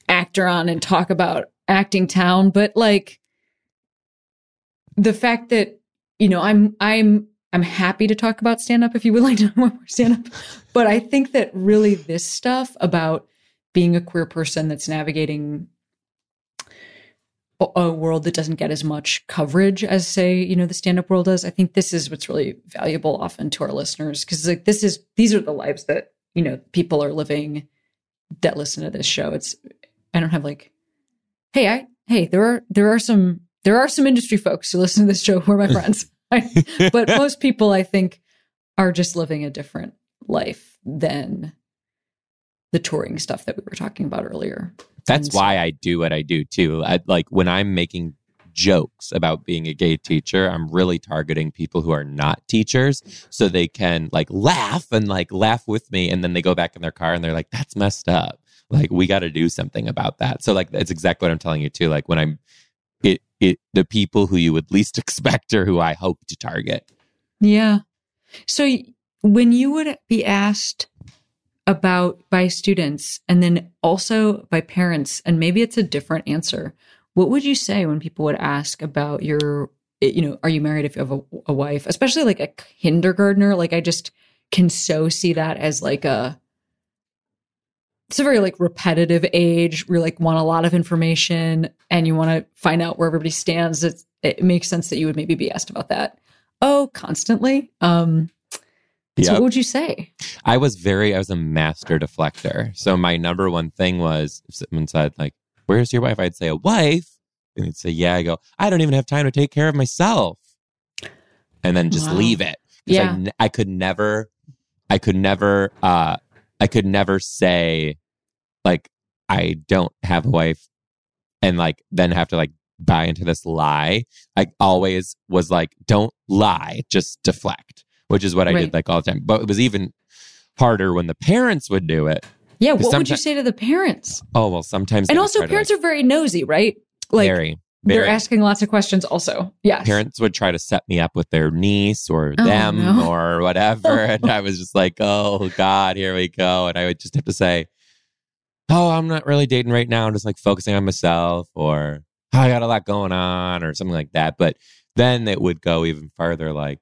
actor on and talk about acting town, but like the fact that you know i'm i'm i'm happy to talk about stand up if you would like to know more stand up but i think that really this stuff about being a queer person that's navigating a, world that doesn't get as much coverage as say you know the stand up world does i think this is what's really valuable often to our listeners. Because like this is these are the lives that you know people are living that listen to this show. It's i don't have like hey i hey there are there are some there are some industry folks who listen to this show who are my friends but most people i think are just living a different life than the touring stuff that we were talking about earlier That's so- why I do what I do too. I, like when I'm making jokes about being a gay teacher, I'm really targeting people who are not teachers so they can like laugh and like laugh with me. And then they go back in their car and they're like, that's messed up. Like we got to do something about that. So like that's exactly what I'm telling you too. Like when I'm it the people who you would least expect or who I hope to target. Yeah. So when you would be asked about by students and then also by parents, and maybe it's a different answer, what would you say when people would ask about your, eh, you know, are you married if you have a, a wife, especially like a kindergartner? Like I just can so see that as like a, it's a very like repetitive age. We like want a lot of information and you want to find out where everybody stands. It's, it makes sense that you would maybe be asked about that. Oh, constantly. Um, so what would you say? I was very, I was a master deflector. So my number one thing was if someone said, like, where's your wife? I'd say, a wife. And he'd say, yeah. I go, I don't even have time to take care of myself. And then just Wow. leave it. I Yeah. n- I, could never, I could never, uh, I could never say, like, I don't have a wife and like then have to like buy into this lie. I always was like, don't lie, just deflect, which is what I Right. did like all the time. But it was even harder when the parents would do it. Yeah, what would you say to the parents? Oh, well, sometimes. And also, parents like, are very nosy, right? Like very, they're asking lots of questions. Also, yes. Parents would try to set me up with their niece or Oh, them no. or whatever. and I was just like, oh, God, here we go. And I would just have to say, oh, I'm not really dating right now. I'm just like focusing on myself or oh, I got a lot going on or something like that. But then it would go even further like,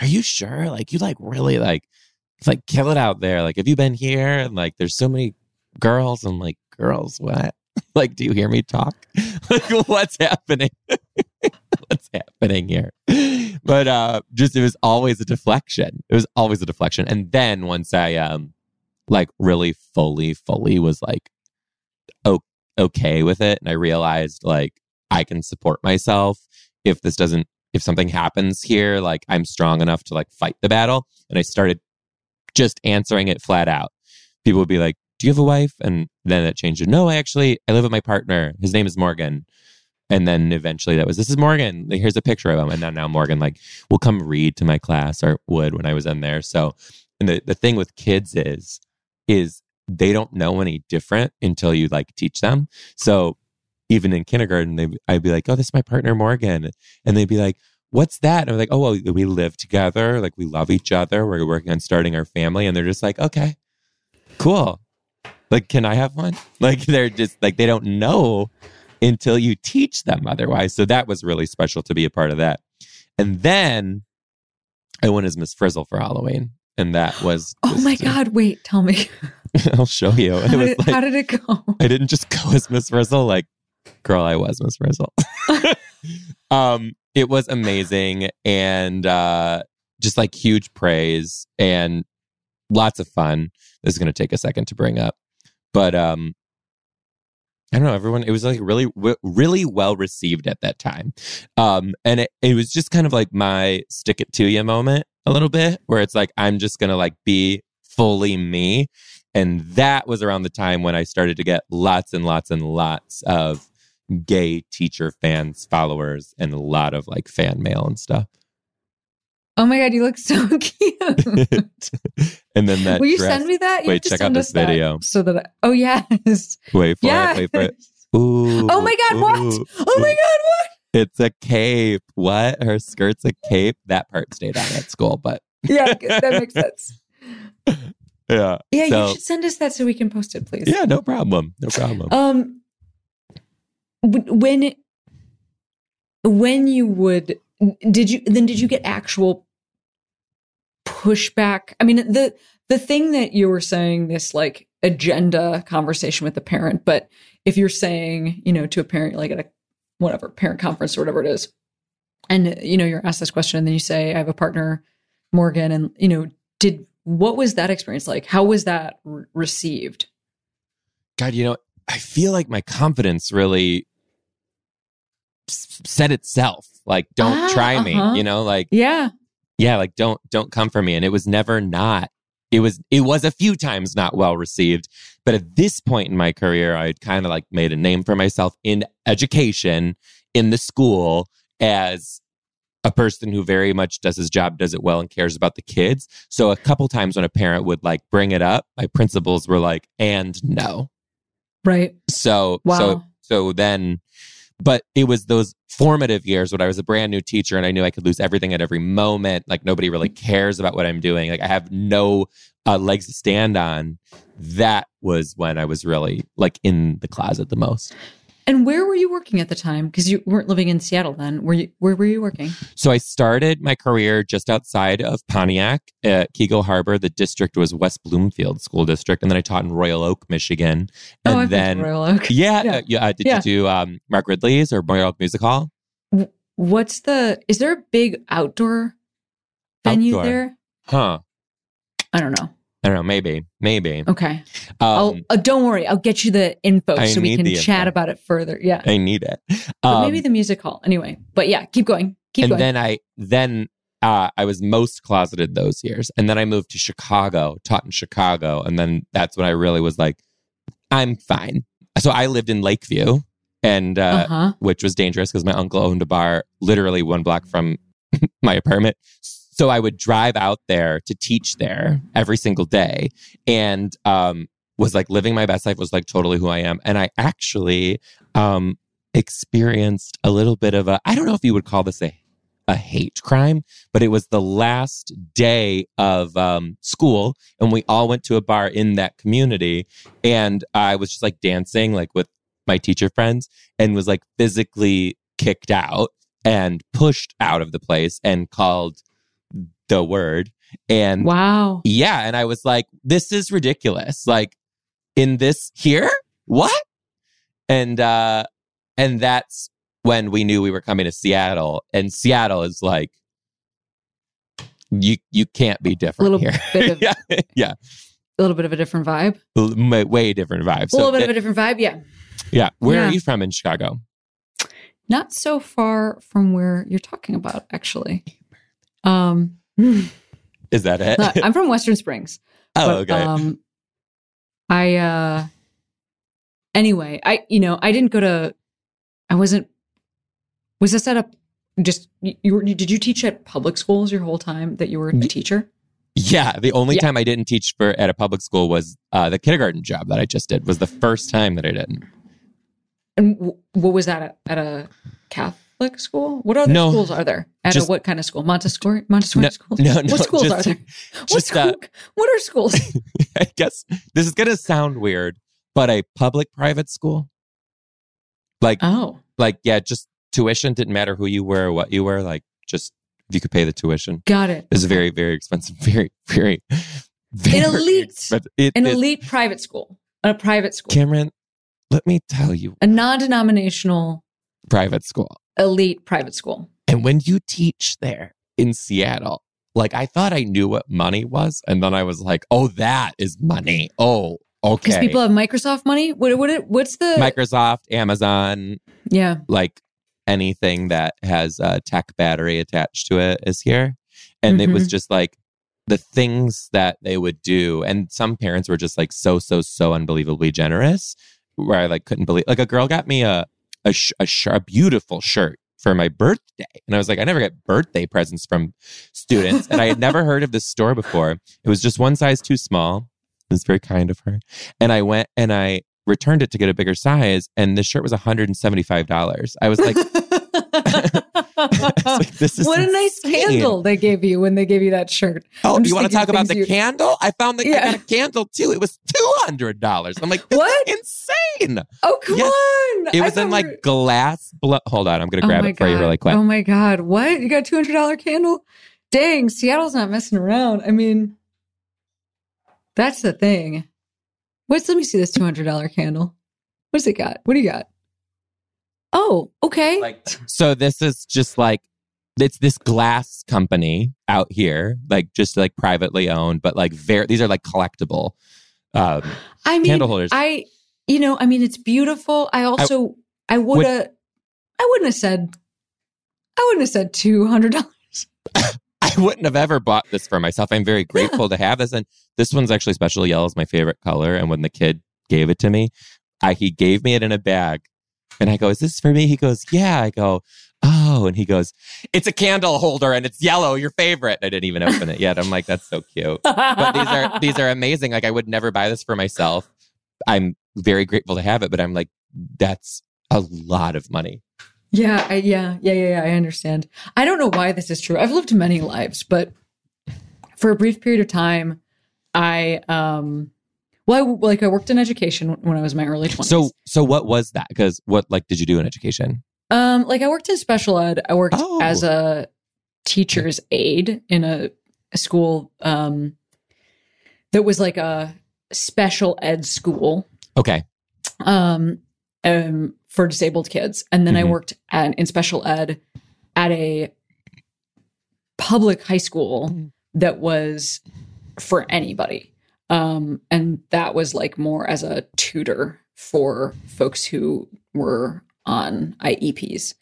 are you sure? Like, you like really like, like kill it out there. Like, have you been here? And like, there's so many girls. I'm like, girls, what? like, do you hear me talk? like, what's happening? what's happening here? But uh, just it was always a deflection. It was always a deflection. And then once I um, like really fully, fully was like, o- okay with it, and I realized like I can support myself if this doesn't if something happens here, like I'm strong enough to like fight the battle. And I started just answering it flat out. People would be like, Do you have a wife? And then it changed to no, I actually I live with my partner. His name is Morgan. And then eventually that was this is Morgan. Like, here's a picture of him. And then now Morgan like will come read to my class or would when I was in there. So and the, the thing with kids is is they don't know any different until you like teach them. So even in kindergarten, they, I'd be like, "Oh, this is my partner Morgan," and they'd be like, "What's that?" And I'm like, "Oh, well, we live together. Like we love each other. We're working on starting our family." And they're just like, "Okay, cool. Like, can I have one?" Like they're just like they don't know until you teach them otherwise. So that was really special to be a part of that. And then I went as Miss Frizzle for Halloween, and that was Oh my God! Wait, tell me. I'll show you. It How was did, like how did it go? I didn't just go as Miss Frizzle. Like, girl, I was Miss Frizzle. um, it was amazing and uh, just like huge praise and lots of fun. This is going to take a second to bring up, but um, I don't know, everyone, it was like really, really well received at that time. Um, and it, it was just kind of like my stick it to you moment a little bit, where it's like, I'm just going to like be fully me. And that was around the time when I started to get lots and lots and lots of gay teacher fans, followers, and a lot of like fan mail and stuff. Oh my god, you look so cute. and then that Will you dress- send me that? You Wait, check out this video. So that I, oh yes, Wait for yeah. it. Wait for it. Ooh, Oh my god, what? Oh my god, what? It's a cape. What? Her skirt's a cape. That part stayed on at school, but Yeah, that makes sense. yeah. Yeah, So- you should send us that so we can post it, please. Yeah, no problem. No problem. Um, when when you would did you then did you get actual pushback? I mean, the the thing that you were saying this like agenda conversation with the parent, but if you're saying you know to a parent like at a whatever parent conference or whatever it is, and you know you're asked this question, and then you say I have a partner, Morgan, and you know did what was that experience like? How was that re- received? God, you know, I feel like my confidence really s- said itself. Like, don't Ah, try me. uh-huh. You know, like Yeah. yeah, like don't don't come for me. And it was never not. It was it was a few times not well received. But at this point in my career, I'd kind of like made a name for myself in education, in the school, as a person who very much does his job, does it well, and cares about the kids. So a couple times when a parent would like bring it up, my principals were like, and no. Right. So Wow. so so then but it was those formative years when I was a brand new teacher and I knew I could lose everything at every moment. Like nobody really cares about what I'm doing. Like I have no uh, legs to stand on. That was when I was really like in the closet the most. And where were you working at the time? Because you weren't living in Seattle then. Were you? Where were you working? So I started my career just outside of Pontiac at Keego Harbor. The district was West Bloomfield School District, and then I taught in Royal Oak, Michigan. And oh, I've then been to Royal Oak. yeah, Yeah. uh, yeah. uh, did Yeah. you do um, Mark Ridley's or Royal Oak Music Hall? What's the? Is there a big outdoor venue Outdoor. there? Huh. I don't know. I don't know. Maybe. Maybe. Okay. Um, I'll. Oh, don't worry. I'll get you the info I so we can chat info. about it further. Yeah. I need it. Um, maybe the music hall. Anyway. But yeah, keep going. Keep and going. then I then uh, I was most closeted those years, and then I moved to Chicago, taught in Chicago, and then that's when I really was like, I'm fine. So I lived in Lakeview, and uh, uh huh. which was dangerous because my uncle owned a bar literally one block from my apartment. So I would drive out there to teach there every single day and um, was like living my best life, was like totally who I am. And I actually um, experienced a little bit of a, I don't know if you would call this a, a hate crime, but it was the last day of um, school and we all went to a bar in that community. And I was just like dancing like with my teacher friends and was like physically kicked out and pushed out of the place and called the word. And Wow. yeah, and I was like, this is ridiculous. Like in this here? What? And uh and that's when we knew we were coming to Seattle. And Seattle is like you you can't be different Little here. bit of- yeah, yeah, A little bit of a different vibe. L- way different vibes. a little bit it- of a different vibe. Yeah. yeah. Where Yeah. are you from in Chicago? Not so far from where you're talking about, actually. Um, Is that it? I'm from Western Springs. oh, but, okay. Um, I uh, anyway, I you know I didn't go to. I wasn't. Was this at a just you, you were? Did you teach at public schools your whole time that you were a teacher? Yeah, the only Yeah. time I didn't teach for at a public school was uh, the kindergarten job that I just did. Was the first time that I didn't. And w- what was that at, at a Catholic school? What other No, schools are there? At just- what kind of school? Montessori Montessori No, schools? no, no, What schools just- are there? What, just, uh, school, what are schools? I guess this is gonna sound weird, but a public private school, like oh, like yeah, just tuition didn't matter who you were or what you were. Like just if you could pay the tuition. got it. It's very very expensive. Very very. very An elite- It An elite private school. A private school. Cameron, let me tell you, a non-denominational private school. Elite private school. And when you teach there in Seattle, like I thought I knew what money was. And then I was like, oh, that is money. Oh, okay. Because people have Microsoft money. What what what's the Microsoft, Amazon, Yeah. like anything that has a tech battery attached to it is here. And it was Mhm. just like the things that they would do. And some parents were just like so, so, so unbelievably generous where I like couldn't believe, like a girl got me a, a, sh- a, sh- a beautiful shirt for my birthday. And I was like, I never get birthday presents from students. and I had never heard of this store before. It was just one size too small. It was very kind of her. And I went and I returned it to get a bigger size. And the shirt was $175. I was like, like, this is what a nice candle they gave you when they gave you that shirt. Oh, you want to talk about the you- candle? I found the I got a candle too. It was two hundred dollars. I'm like, What? insane. Oh come Yes. on! It was in like were- glass. Blo- Hold on, I'm gonna Oh grab my it for you really quick. Oh my god! What you got a two hundred dollar candle? Dang, Seattle's not messing around. I mean, that's the thing. What's let me see this two hundred dollar candle. What's it got? What do you got? Oh, okay. like, so this is just like it's this glass company out here, like just like privately owned, but like very. These are like collectible um, I mean, candle holders. I, you know, I mean, it's beautiful. I also, I, would have, I wouldn't have said, I wouldn't have said two hundred dollars. I wouldn't have ever bought this for myself. I'm very grateful to have this. And this one's actually special. Yellow is my favorite color. And when the kid gave it to me, I, he gave me it in a bag. And I go, Is this for me? He goes, Yeah. I go, Oh. And he goes, It's a candle holder and it's yellow, your favorite. I didn't even open it yet. I'm like, That's so cute. But these are these are amazing. Like I would never buy this for myself. I'm very grateful to have it, but I'm like, that's a lot of money. Yeah, I, yeah, yeah, yeah, yeah. I understand. I don't know why this is true. I've lived many lives, but for a brief period of time, I um, well, I, like I worked in education when I was in my early twenties. So so what was that? Because what like did you do in education? um, like I worked in special ed. I worked Oh. as a teacher's aide in a, a school um that was like a special ed school. Okay. um, um, for disabled kids. And then I Mhm. worked at, in special ed at a public high school that was for anybody. Um, and that was like more as a tutor for folks who were on IEPs,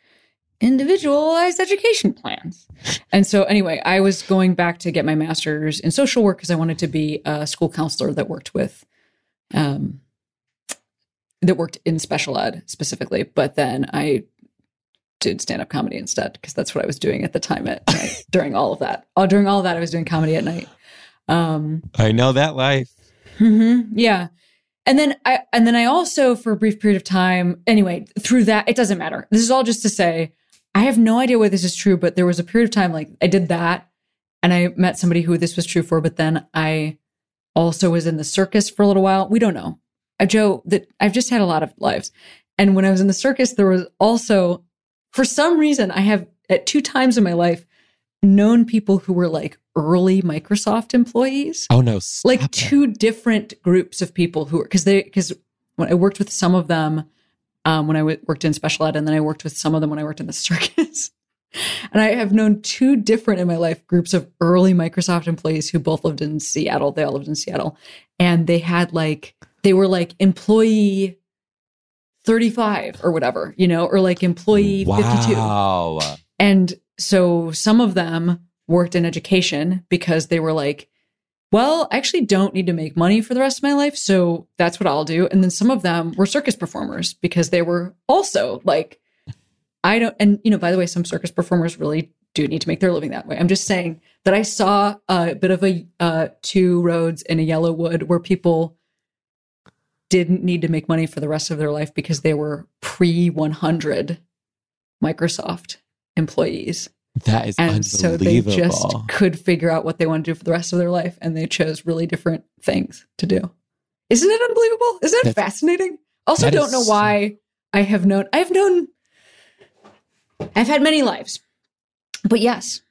individualized education plans. And so, anyway, I was going back to get my master's in social work because I wanted to be a school counselor that worked with um, that worked in special ed specifically, but then I did stand up comedy instead because that's what I was doing at the time at night during all of that. Oh, during all of that, I was doing comedy at night. Um, I know that life. mhm, yeah, and then I and then I also for a brief period of time. Anyway, through that, it doesn't matter. This is all just to say I have no idea whether this is true, but there was a period of time like I did that, and I met somebody who this was true for. But then I also was in the circus for a little while. We don't know. Joe, that I've just had a lot of lives. And when I was in the circus, there was also, for some reason, I have at two times in my life known people who were like early Microsoft employees, Oh no. like it. two different groups of people who were, because they, because when I worked with some of them, um, when I w- worked in special ed, and then I worked with some of them when I worked in the circus. And I have known two different in my life groups of early Microsoft employees who both lived in Seattle. They all lived in Seattle. And they had like, they were like employee 35 or whatever, you know, or like employee 52. Wow. And so some of them worked in education because they were like, well, I actually don't need to make money for the rest of my life. So that's what I'll do. And then some of them were circus performers because they were also like, I don't, and you know, by the way, some circus performers really do need to make their living that way. I'm just saying that I saw a bit of a uh, two roads in a yellow wood where people didn't need to make money for the rest of their life because they were pre 100 Microsoft employees. That is And so they just could figure out what they want to do for the rest of their life and they chose really different things to do. Isn't it unbelievable? Isn't it fascinating? Also don't know why I have known I've known I've had many lives. But yes,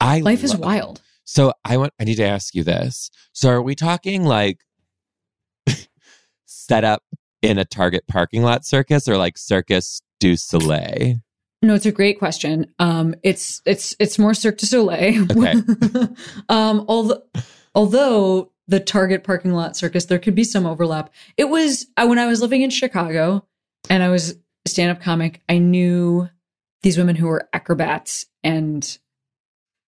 I life is wild. So I want I need to ask you this. So are we talking like set up in a Target parking lot circus or like Circus du Soleil? No, it's a great question. Um, it's it's it's more Cirque du Soleil. Okay. um, although although the Target parking lot circus. There could be some overlap. It was uh, when I was living in Chicago and I was a stand up comic, I knew these women who were acrobats and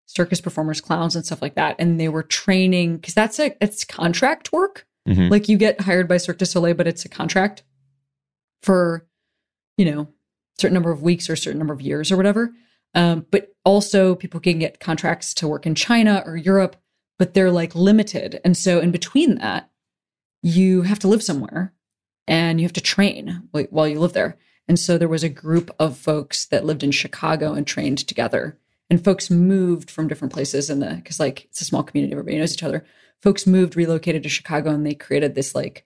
circus performers, clowns, and stuff like that. And they were training because that's a it's contract work. Mhm. Like you get hired by Cirque du Soleil, but it's a contract for, you know, certain number of weeks or a certain number of years or whatever. Um, but also people can get contracts to work in China or Europe, but they're like limited. And so in between that, you have to live somewhere and you have to train while you live there. And so there was a group of folks that lived in Chicago and trained together. And folks moved from different places in the because like it's a small community, everybody knows each other. Folks moved, relocated to Chicago, and they created this like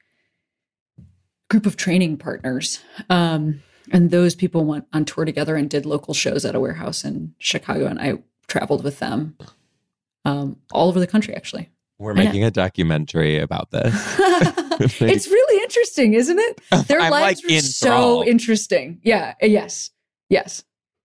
group of training partners. Um, and those people went on tour together and did local shows at a warehouse in Chicago. And I traveled with them um, all over the country, actually. We're making a documentary about this. it's really interesting, isn't it? Their I'm, lives like, were so interesting. Yeah. uh, Yes. Yes.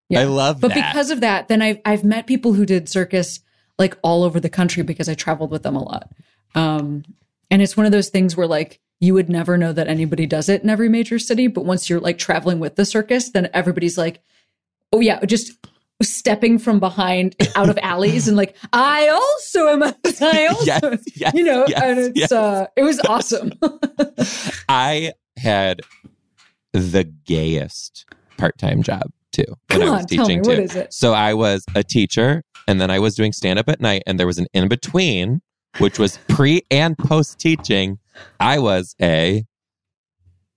Yeah. I love But that. because of that, then I've I've met people who did circus like all over the country because I traveled with them a lot. Um, and it's one of those things where like you would never know that anybody does it in every major city, but once you're like traveling with the circus, then everybody's like, oh yeah, just stepping from behind out of alleys and like I also am. A, I also, yes, yes, you know, yes, and it's uh, it was awesome. I had the gayest part-time job too Come I was on, tell me teaching too. is it? So I was a teacher and then I was doing stand up at night and there was an in between which was pre and post teaching. I was a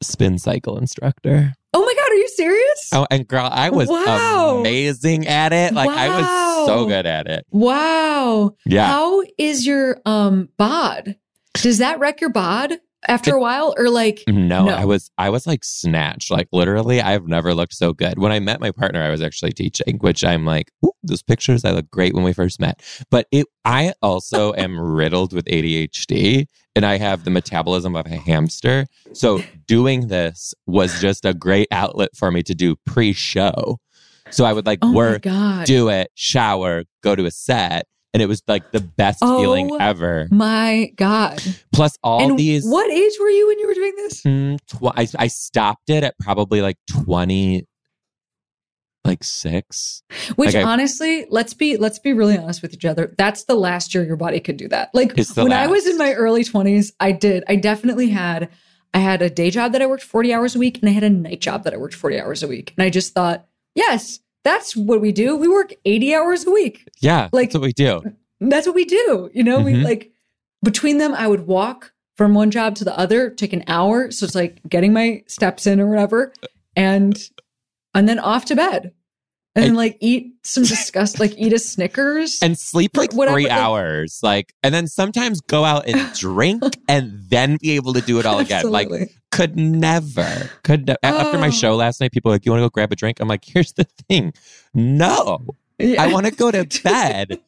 spin cycle instructor. Oh my god, are you serious? Oh, and girl, I was Wow. amazing at it. Like I was so good at it. Wow. Yeah. How is your um bod? Does that wreck your bod after a while or like No, No. I was I was like snatched. Like literally, I've never looked so good. When I met my partner, I was actually teaching, which I'm like, those pictures, I look great when we first met. But it I also am riddled with ADHD and I have the metabolism of a hamster. So doing this was just a great outlet for me to do pre-show. So I would like oh work, do it, shower, go to a set. And it was like the best feeling Oh, ever. my god. Plus all and these what age were you when you were doing this? Mm, tw- I, I stopped it at probably like 20 like six Which Like I- honestly, let's be let's be really honest with each other. That's the last year your body could do that. Like when I was in my early 20s, I did. I definitely had I had a day job that I worked 40 hours a week and I had a night job that I worked 40 hours a week. And I just thought, yes, that's what we do. We work 80 hours a week. yeah Like- that's what we do That's what we do. You know, we Mhm. like between them, I would walk from one job to the other, take an hour. So it's like getting my steps in or whatever, and and then off to bed. And like eat some disgust, like eat a Snickers. and sleep like Whatever, three hours like and then sometimes go out and drink and then be able to do it all again like could never could ne- after my Oh. show last night people were like you want to go grab a drink i'm like here's the thing no Yeah. i want to go to bed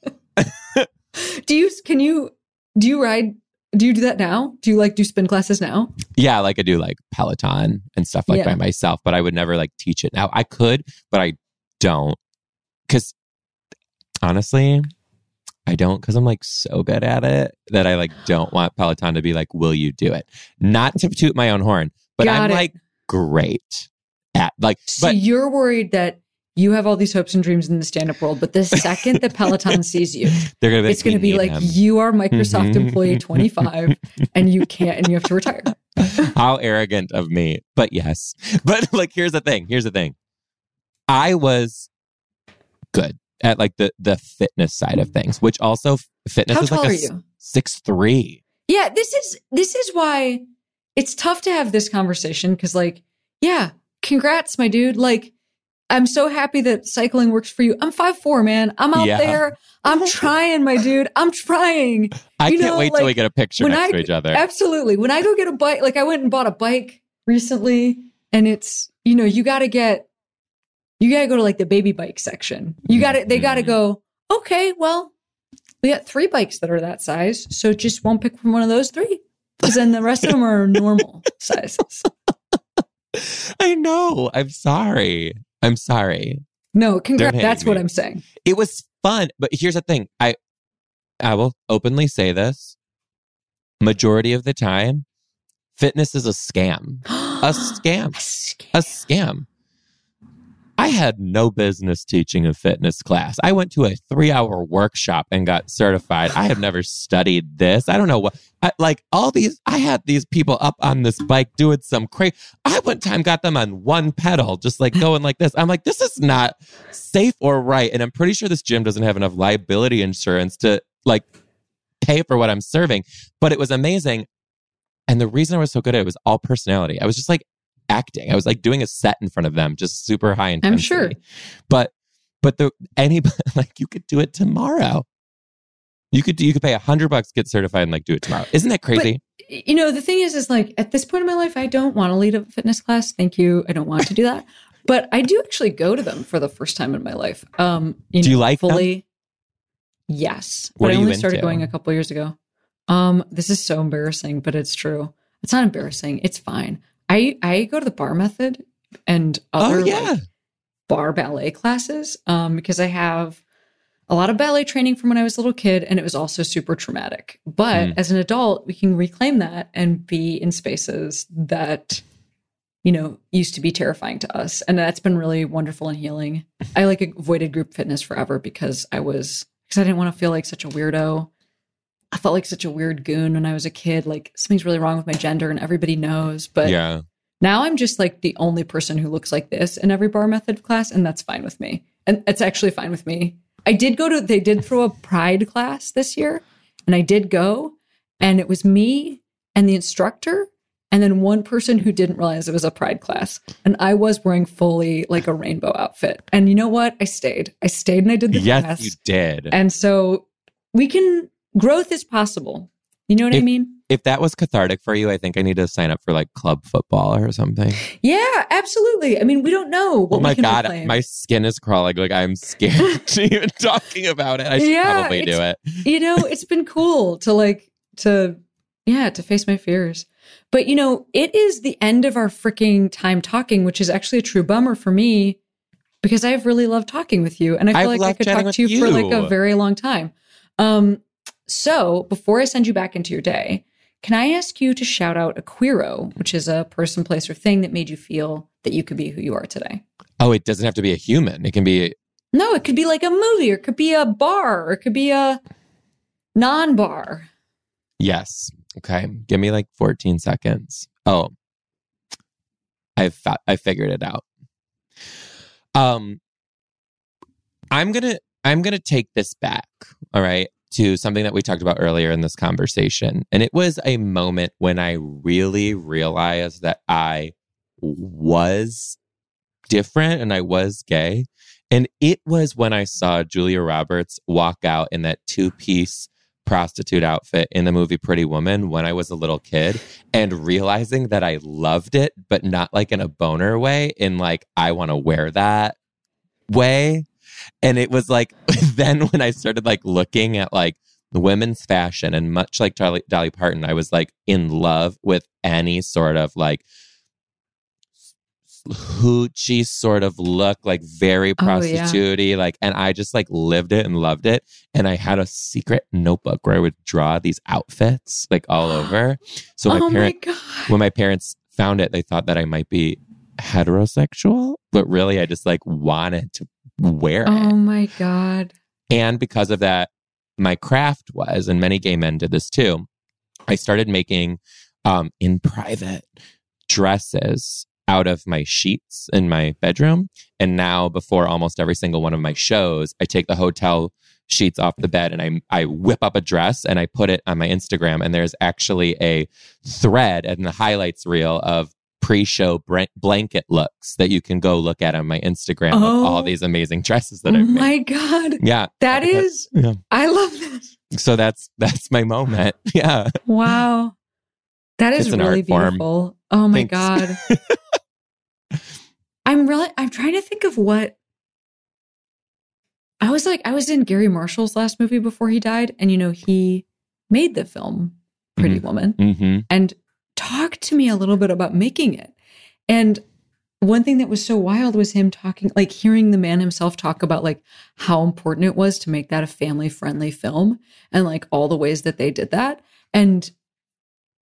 do you can you do you ride do you do that now? Do you like do spin classes now? yeah like i do like peloton and stuff like Yeah. by myself but i would never like teach it now i could but i don't because honestly i don't because i'm like so good at it that i like don't want peloton to be like will you do it not to toot my own horn but Got i'm it. like great at like So but you're worried that you have all these hopes and dreams in the stand-up world, but the second that Peloton sees you, they're gonna be it's going to be like him." you are Microsoft Mhm. employee 25 and you can't and you have to retire. How arrogant of me. But yes. But like here's the thing. Here's the thing. I was good at like the the fitness side of things, which also fitness How is tall like are a you? six three. Yeah, this is this is why it's tough to have this conversation because like, yeah, congrats, my dude. Like, I'm so happy that cycling works for you. I'm five four, man. I'm out Yeah. there. I'm trying, my dude. I'm trying. I You can't know, wait till we get a picture next I- to each other. Absolutely. When I go get a bike, like I went and bought a bike recently, and it's you know you got to get you got to go to like the baby bike section. You got to they got to Mhm. go. Okay, well, we got three bikes that are that size, so just one pick from one of those three, because then the rest of them are normal sizes. I know. I'm sorry. I'm sorry. No, congrats. That's what. I'm saying. It was fun, but here's the thing. I I will openly say this. majority of the time, fitness is a scam. A scam. A scam. A scam. I had no business teaching a fitness class. I went to a three hour workshop and got certified. I have never studied this. I don't know what, I, like all these, I had these people up on this bike doing some crazy. I one time got them on one pedal, just like going like this. I'm like, this is not safe or right. And I'm pretty sure this gym doesn't have enough liability insurance to like pay for what I'm serving. But it was amazing. And the reason I was so good at it was all personality. I was just like acting. I was like doing a set in front of them, just super high intensity. I'm sure. But but the anybody like you could do it tomorrow. You could you could pay a hundred bucks, get certified, and like do it tomorrow. Isn't that crazy? you know, the thing is, is like at this point in my life, I don't want to lead a fitness class. Thank you. I don't want to do that. but I do actually go to them for the first time in my life. Um, you Do know, you like them? fully? Yes, What but I only started going a couple years ago. Um, this is so embarrassing, but it's true. It's not embarrassing. It's fine. I I go to the bar method and other oh yeah. like, bar ballet classes um, because I have a lot of ballet training from when I was a little kid, and it was also super traumatic. But Mm. as an adult, we can reclaim that and be in spaces that, you know, used to be terrifying to us. And that's been really wonderful and healing. I like avoided group fitness forever because I was, because I didn't want to feel like such a weirdo. I felt like such a weird goon when I was a kid. Like something's really wrong with my gender and everybody knows. But yeah. now I'm just like the only person who looks like this in every bar method class, and that's fine with me. And it's actually fine with me. I did go to, they did throw a pride class this year, and I did go, and it was me and the instructor, and then one person who didn't realize it was a pride class. And I was wearing fully like a rainbow outfit. And you know what? I stayed. I stayed and I did the Yes, class. you did. And so we can, growth is possible. You know what I mean? if that was cathartic for you, I think I need to sign up for like club football or something. Yeah, absolutely. I mean, we don't know what oh my we can god, reclaim. my skin is crawling. Like I'm scared to even talking about it. I should Yeah, probably do it. you know, it's been cool to like to yeah, to face my fears. But you know, it is the end of our freaking time talking, which is actually a true bummer for me because I've really loved talking with you and I feel I've like I could talk to you, with for like a very long time. Um so, before I send you back into your day, can I ask you to shout out a queero, which is a person, place, or thing that made you feel that you could be who you are today? Oh, it doesn't have to be a human. It can be No, it could be like a movie, or it could be a bar, or it could be a non-bar. yes. Okay, give me like 14 seconds. Oh, I've fa- I figured it out. Um, I'm gonna I'm gonna take this back. All right, to something that we talked about earlier in this conversation, and it was a moment when I really realized that I was different and I was gay. And it was when I saw Julia Roberts walk out in that two piece prostitute outfit in the movie Pretty Woman when I was a little kid and realizing that I loved it, but not like in a boner way, in like, I want to wear that way. And it was like, then when I started like looking at like women's fashion and much like Dolly, Dolly Parton, I was like in love with any sort of like hoochie sort of look, like very Oh, yeah. like, and I just like lived it and loved it. And I had a secret notebook where I would draw these outfits like all over. So my oh parent, my god! when my parents found it, they thought that I might be heterosexual, but really I just like wanted to wear it. Oh my god! And because of that, my craft was, and many gay men did this too. I started making um, in private dresses out of my sheets in my bedroom. And now, before almost every single one of my shows, I take the hotel sheets off the bed and I, I whip up a dress and I put it on my Instagram. And there's actually a thread and the highlights reel of pre-show br- blanket looks that you can go look at on my Instagram of Oh. all these amazing dresses that Oh I've made. my god! Yeah. That is. Yeah. I love this. So that's that's my moment. Yeah. Wow. That is really art form. beautiful. Oh my Thanks. god. I'm really I'm trying to think of what I was like I was in Garry Marshall's last movie before he died and you know he made the film Pretty Woman hmm and talked to me a little bit about making it. And one thing that was so wild was him talking, like hearing the man himself talk about like how important it was to make that a family friendly film and like all the ways that they did that. And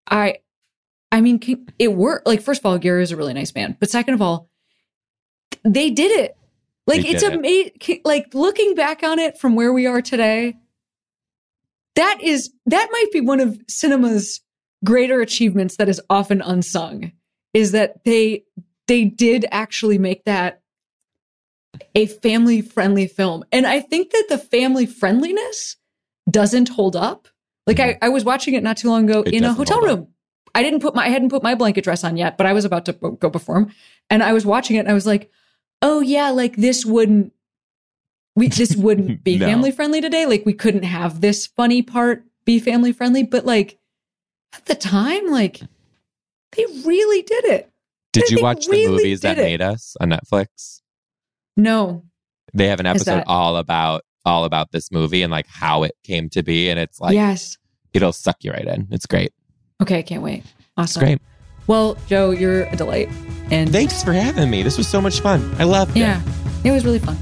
I, I mean, can- it worked. Like, first of all, Garry is a really nice man, but second of all, they did it. Like, They it's amazing. Like, looking back on it from where we are today, that is that might be one of cinema's greater achievements that is often unsung. Is that they they did actually make that a family friendly film, and I think that the family friendliness doesn't hold up. Like I, I was watching it not too long ago It in a hotel room. I didn't put my I hadn't put my blanket dress on yet, but I was about to go perform, and I was watching it, and I was like, "Oh yeah, like this wouldn't we this wouldn't be No. family friendly today. Like we couldn't have this funny part be family friendly, but like at the time, like they really did it. Did I you watch the really movies that it. made us on Netflix? No, They have an episode all about all about this movie and like how it came to be, and it's like yes. it'll suck you right in. It's great. Okay, I can't wait. It's Awesome. great. Well, Joe, you're a delight. And Thanks for having me. This was so much fun. I loved it. yeah, it was really fun.